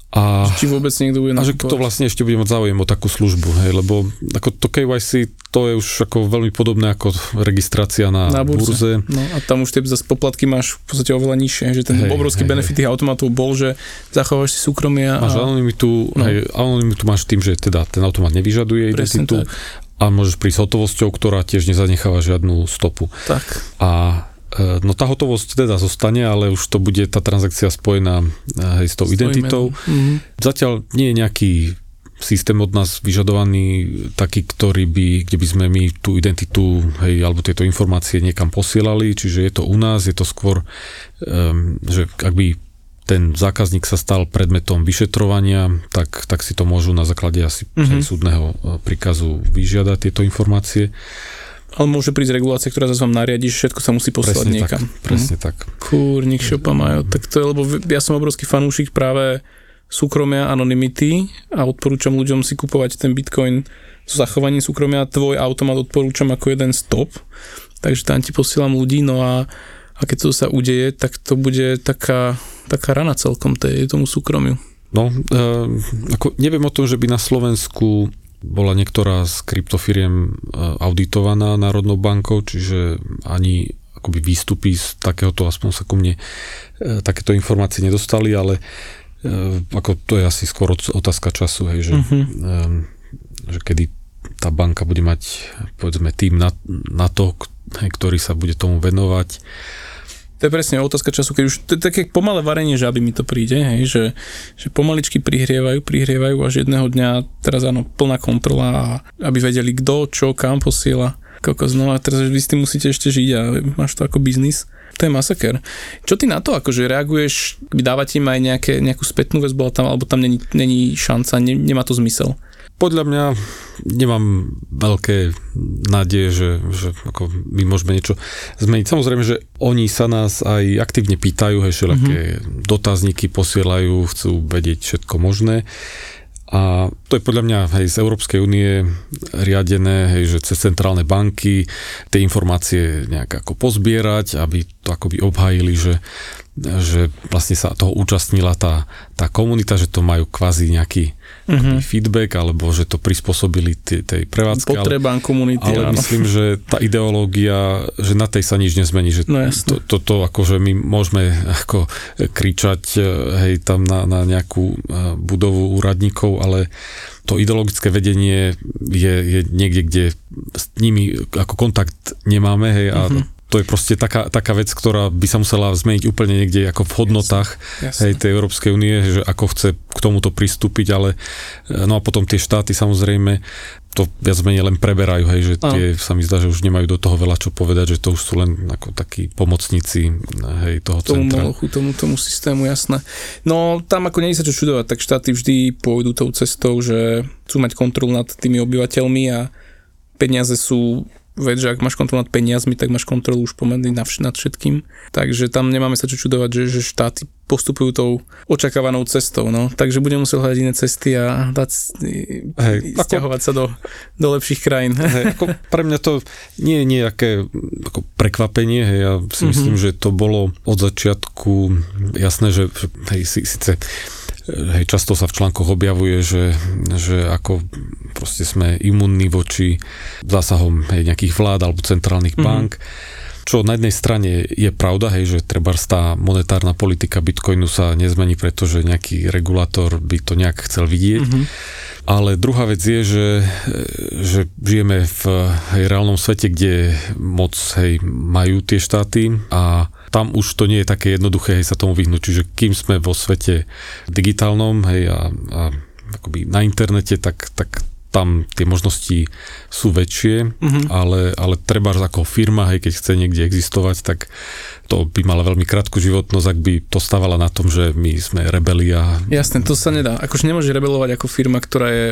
A, či vôbec niekto bude A že kto vlastne ešte bude mať záujem o takú službu, hej, lebo ako to KYC, to je už ako veľmi podobné ako registrácia na, na burze. burze. No a tam už tie zase poplatky máš v podstate oveľa nižšie, že ten hej, obrovský hej, benefit tých automatov bol, že zachováš si súkromie. A... Máš anonymitu, no. hej, anonymitu máš tým, že teda ten automat nevyžaduje Presne identitu tak. a môžeš prísť hotovosťou, ktorá tiež nezanecháva žiadnu stopu. Tak. A no tá hotovosť teda zostane, ale už to bude tá transakcia spojená e, hej, s tou s identitou. Mm-hmm. Zatiaľ nie je nejaký systém od nás vyžadovaný taký, ktorý by, kde by sme my tú identitu, hej, alebo tieto informácie niekam posielali, čiže je to u nás, je to skôr, um, že ak by ten zákazník sa stal predmetom vyšetrovania, tak, tak si to môžu na základe asi mm-hmm. súdneho príkazu vyžiadať tieto informácie. Ale môže prísť regulácia, ktorá zase vám nariadi, že všetko sa musí poslať presne niekam. Tak, presne hm. tak. Kúrnik šopa majú. Tak to je, lebo ja som obrovský fanúšik práve súkromia, anonymity a odporúčam ľuďom si kupovať ten bitcoin so zachovaním súkromia. Tvoj automat odporúčam ako jeden stop, takže tam ti posielam ľudí, no a, a keď to sa udeje, tak to bude taká, taká rana celkom tej, tomu súkromiu. No, e, ako neviem o tom, že by na Slovensku bola niektorá z kryptofiriem e, auditovaná Národnou bankou, čiže ani akoby výstupy z takéhoto, aspoň sa ku mne e, takéto informácie nedostali, ale e, ako to je asi skôr otázka času, hej, že, uh-huh. že kedy tá banka bude mať povedzme tým na, na to, ktorý sa bude tomu venovať to je presne otázka času, keď už to je také pomalé varenie žaby mi to príde, hej, že, že pomaličky prihrievajú, prihrievajú až jedného dňa, teraz áno, plná kontrola, aby vedeli kto, čo, kam posiela. Kokos, no a teraz vy s tým musíte ešte žiť a máš to ako biznis. To je masaker. Čo ty na to, akože reaguješ, dávate im aj nejaké, nejakú spätnú väzbu, tam, alebo tam není, není šanca, ne, nemá to zmysel? Podľa mňa nemám veľké nádeje, že, že ako my môžeme niečo zmeniť. Samozrejme, že oni sa nás aj aktívne pýtajú, hej, všelijaké mm-hmm. dotazníky posielajú, chcú vedieť všetko možné. A to je podľa mňa hej, z Európskej únie riadené, hej, že cez centrálne banky tie informácie nejak ako pozbierať, aby to akoby obhajili, že že vlastne sa toho účastnila tá, tá komunita, že to majú kvázi nejaký mm-hmm. feedback, alebo že to prispôsobili t- tej prevádzke. Potrebám komunity, Ale áno. myslím, že tá ideológia, že na tej sa nič nezmení, že no, to, toto akože my môžeme ako kričať e, hej, tam na, na nejakú e, budovu úradníkov, ale to ideologické vedenie je, je niekde, kde s nimi ako kontakt nemáme, hej, a mm-hmm to je proste taká, taká vec, ktorá by sa musela zmeniť úplne niekde ako v hodnotách Jasne. hej, tej Európskej únie, že ako chce k tomuto pristúpiť, ale no a potom tie štáty samozrejme to viac menej len preberajú, hej, že tie sa mi zdá, že už nemajú do toho veľa čo povedať, že to už sú len ako takí pomocníci hej, toho tomu centra. Molochu, tomu, tomu systému, jasné. No tam ako nie sa čo čudovať, tak štáty vždy pôjdu tou cestou, že chcú mať kontrolu nad tými obyvateľmi a peniaze sú vec, že ak máš kontrolu nad peniazmi, tak máš kontrolu už pomedzi nad všetkým. Takže tam nemáme sa čo čudovať, že, že štáty postupujú tou očakávanou cestou, no. Takže budeme musieť hľadať iné cesty a dať, Hej, stiahovať ako, sa do, do lepších krajín. Hej, ako pre mňa to nie je nejaké ako prekvapenie, hej, ja si mm-hmm. myslím, že to bolo od začiatku jasné, že hej, síce hej, často sa v článkoch objavuje, že, že ako proste sme imunní voči zásahom hej, nejakých vlád alebo centrálnych mm-hmm. bank čo na jednej strane je pravda, hej, že treba tá monetárna politika Bitcoinu sa nezmení, pretože nejaký regulátor by to nejak chcel vidieť. Mm-hmm. Ale druhá vec je, že, že žijeme v hej, reálnom svete, kde moc hej, majú tie štáty a tam už to nie je také jednoduché hej, sa tomu vyhnúť. Čiže kým sme vo svete digitálnom hej, a, a akoby na internete, tak, tak tam tie možnosti sú väčšie, mm-hmm. ale, ale treba ako firma, hej, keď chce niekde existovať, tak to by mala veľmi krátku životnosť, ak by to stávala na tom, že my sme rebelia. Jasne, to sa nedá. Akože nemôže rebelovať ako firma, ktorá je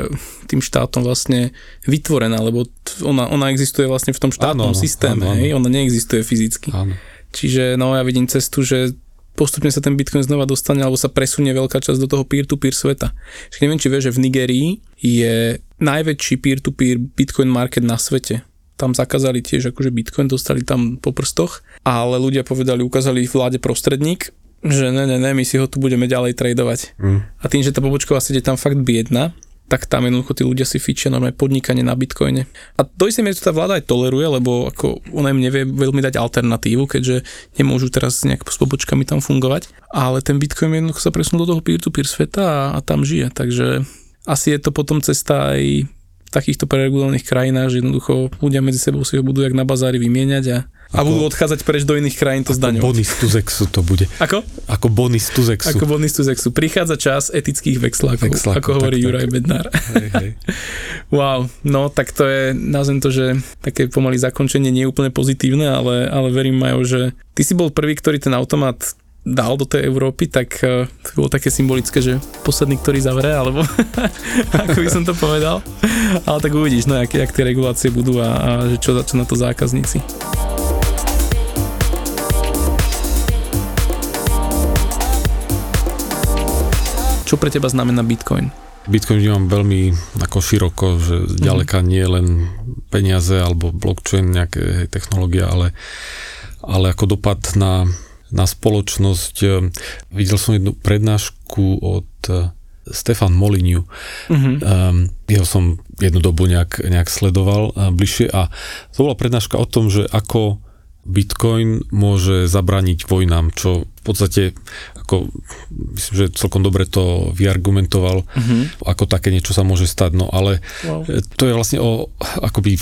tým štátom vlastne vytvorená, lebo ona, ona existuje vlastne v tom štátnom áno, systéme, áno, áno. hej, ona neexistuje fyzicky. Áno. Čiže no ja vidím cestu, že postupne sa ten Bitcoin znova dostane alebo sa presunie veľká časť do toho peer-to-peer sveta. Čiže neviem, či vieš, že v Nigerii je najväčší peer-to-peer Bitcoin market na svete. Tam zakázali tiež akože Bitcoin, dostali tam po prstoch, ale ľudia povedali, ukázali vláde prostredník, že ne, ne, ne, my si ho tu budeme ďalej tradovať. Mm. A tým, že tá pobočková sieť je tam fakt biedna, tak tam jednoducho tí ľudia si fičia normálne podnikanie na bitcoine. A do istej miery to tá vláda aj toleruje, lebo ako ona im nevie veľmi dať alternatívu, keďže nemôžu teraz nejak s pobočkami tam fungovať. Ale ten bitcoin jednoducho sa presunul do toho peer-to-peer sveta a, a tam žije. Takže asi je to potom cesta aj v takýchto preregulovaných krajinách, že jednoducho ľudia medzi sebou si ho budú jak na bazári vymieňať a a ako, budú odchádzať preč do iných krajín to zdaňovať. bonus tu zexu to bude. Ako? Ako bonus tu zexu. Ako bonus tu zexu. Prichádza čas etických vexlákov, vexlákov ako hovorí tak, Juraj tak. Bednár. Hej, hej. wow, no tak to je, nazvem to, že také pomaly zakončenie nie je úplne pozitívne, ale, ale verím Majo, že ty si bol prvý, ktorý ten automat dal do tej Európy, tak uh, to bolo také symbolické, že posledný, ktorý zavre, alebo ako by som to povedal. Ale tak uvidíš, no, jak, jak tie regulácie budú a, a že čo, čo na to zákazníci. Čo pre teba znamená Bitcoin? Bitcoin vnímam veľmi ako široko, že ďaleka mm. nie len peniaze alebo blockchain, nejaké technológia, ale, ale ako dopad na, na spoločnosť. Videl som jednu prednášku od eh, Stefan Moliniu. Mm-hmm. Um, jeho som jednu dobu nejak, nejak sledoval uh, bližšie a to bola prednáška o tom, že ako Bitcoin môže zabraniť vojnám, čo v podstate ako, myslím, že celkom dobre to vyargumentoval, mm-hmm. ako také niečo sa môže stať, no ale wow. to je vlastne o akoby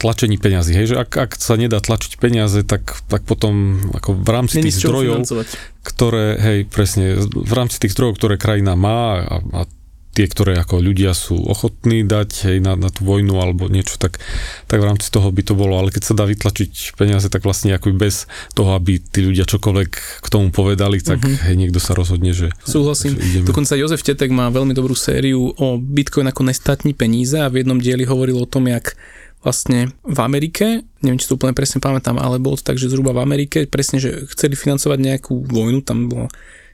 tlačení peňazí, hej, že ak, ak sa nedá tlačiť peniaze, tak, tak potom ako v rámci Není tých zdrojov, ktoré, hej, presne, v rámci tých zdrojov, ktoré krajina má a, a tie, ktoré ako ľudia sú ochotní dať hej, na, na tú vojnu alebo niečo, tak, tak v rámci toho by to bolo. Ale keď sa dá vytlačiť peniaze, tak vlastne ako bez toho, aby tí ľudia čokoľvek k tomu povedali, tak uh-huh. hej, niekto sa rozhodne, že Súhlasím. Že ideme. Dokonca Jozef Tetek má veľmi dobrú sériu o Bitcoin ako nestatní peníze a v jednom dieli hovoril o tom, jak vlastne v Amerike, neviem, či to úplne presne pamätám, ale bolo to tak, že zhruba v Amerike presne, že chceli financovať nejakú vojnu, tam bolo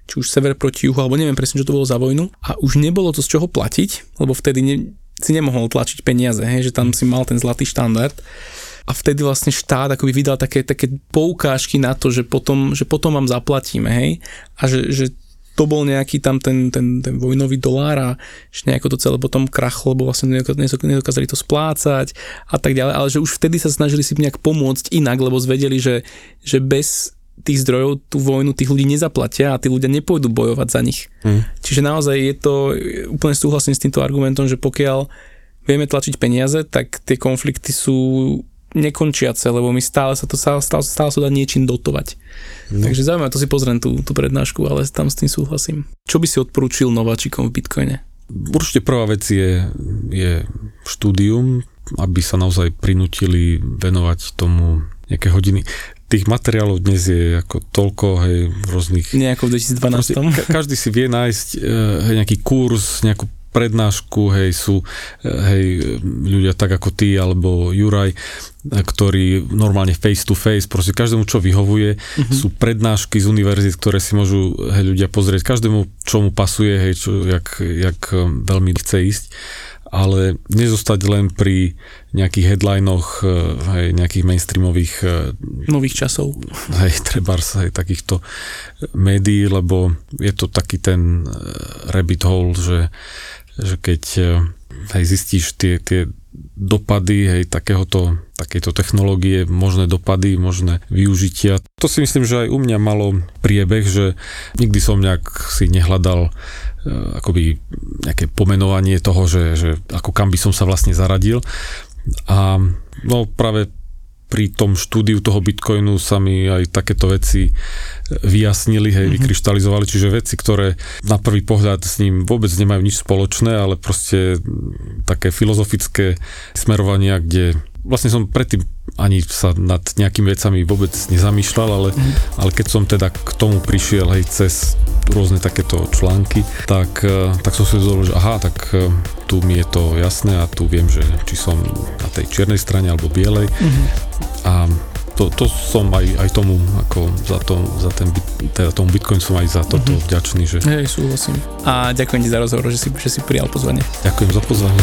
či už sever proti juhu, alebo neviem presne, čo to bolo za vojnu. A už nebolo to z čoho platiť, lebo vtedy ne, si nemohol tlačiť peniaze, hej, že tam si mal ten zlatý štandard. A vtedy vlastne štát akoby vydal také, také poukážky na to, že potom, že potom vám zaplatíme, hej. A že, že to bol nejaký tam ten, ten, ten vojnový dolár a že nejako to celé potom krachlo, lebo vlastne nedokázali to splácať a tak ďalej, ale že už vtedy sa snažili si nejak pomôcť inak, lebo zvedeli, že, že bez tých zdrojov tú vojnu tých ľudí nezaplatia a tí ľudia nepôjdu bojovať za nich. Mm. Čiže naozaj je to, úplne súhlasím s týmto argumentom, že pokiaľ vieme tlačiť peniaze, tak tie konflikty sú nekončiace, lebo my stále sa to stále, stále, stále sa dá niečím dotovať. No. Takže zaujímavé, to si pozriem tú, tú prednášku, ale tam s tým súhlasím. Čo by si odporúčil nováčikom v Bitcoine? Určite prvá vec je, je štúdium, aby sa naozaj prinútili venovať tomu nejaké hodiny tých materiálov dnes je ako toľko, hej, v rôznych... Nejako v 2012. Proste, ka- každý si vie nájsť e, nejaký kurz, nejakú prednášku, hej, sú hej, ľudia tak ako ty alebo Juraj, ktorí normálne face to face, proste každému, čo vyhovuje, mm-hmm. sú prednášky z univerzít, ktoré si môžu hej, ľudia pozrieť, každému, čo mu pasuje, hej, čo, jak, jak veľmi chce ísť ale nezostať len pri nejakých headlinoch, eh, hej, nejakých mainstreamových eh, nových časov. Hej, treba hej, takýchto médií, lebo je to taký ten eh, rabbit hole, že, že keď hej, zistíš tie, tie dopady hej, takéhoto, takéto technológie, možné dopady, možné využitia. To si myslím, že aj u mňa malo priebeh, že nikdy som nejak si nehľadal E, akoby nejaké pomenovanie toho, že, že ako kam by som sa vlastne zaradil. A no práve pri tom štúdiu toho Bitcoinu sa mi aj takéto veci vyjasnili, hej, mm-hmm. vykryštalizovali, čiže veci, ktoré na prvý pohľad s ním vôbec nemajú nič spoločné, ale proste také filozofické smerovania, kde vlastne som predtým ani sa nad nejakými vecami vôbec nezamýšľal, ale, mm. ale keď som teda k tomu prišiel hej, cez rôzne takéto články, tak, e, tak som si zvolil, že aha, tak e, tu mi je to jasné a tu viem, že či som na tej čiernej strane alebo bielej. Mm-hmm. A to, to som aj, aj tomu, ako za, to, za ten, teda tomu Bitcoin som aj za toto mm-hmm. vďačný. Že... Hej, súhlasím. A ďakujem ti za rozhovor, že si, že si prijal pozvanie. Ďakujem za pozvanie.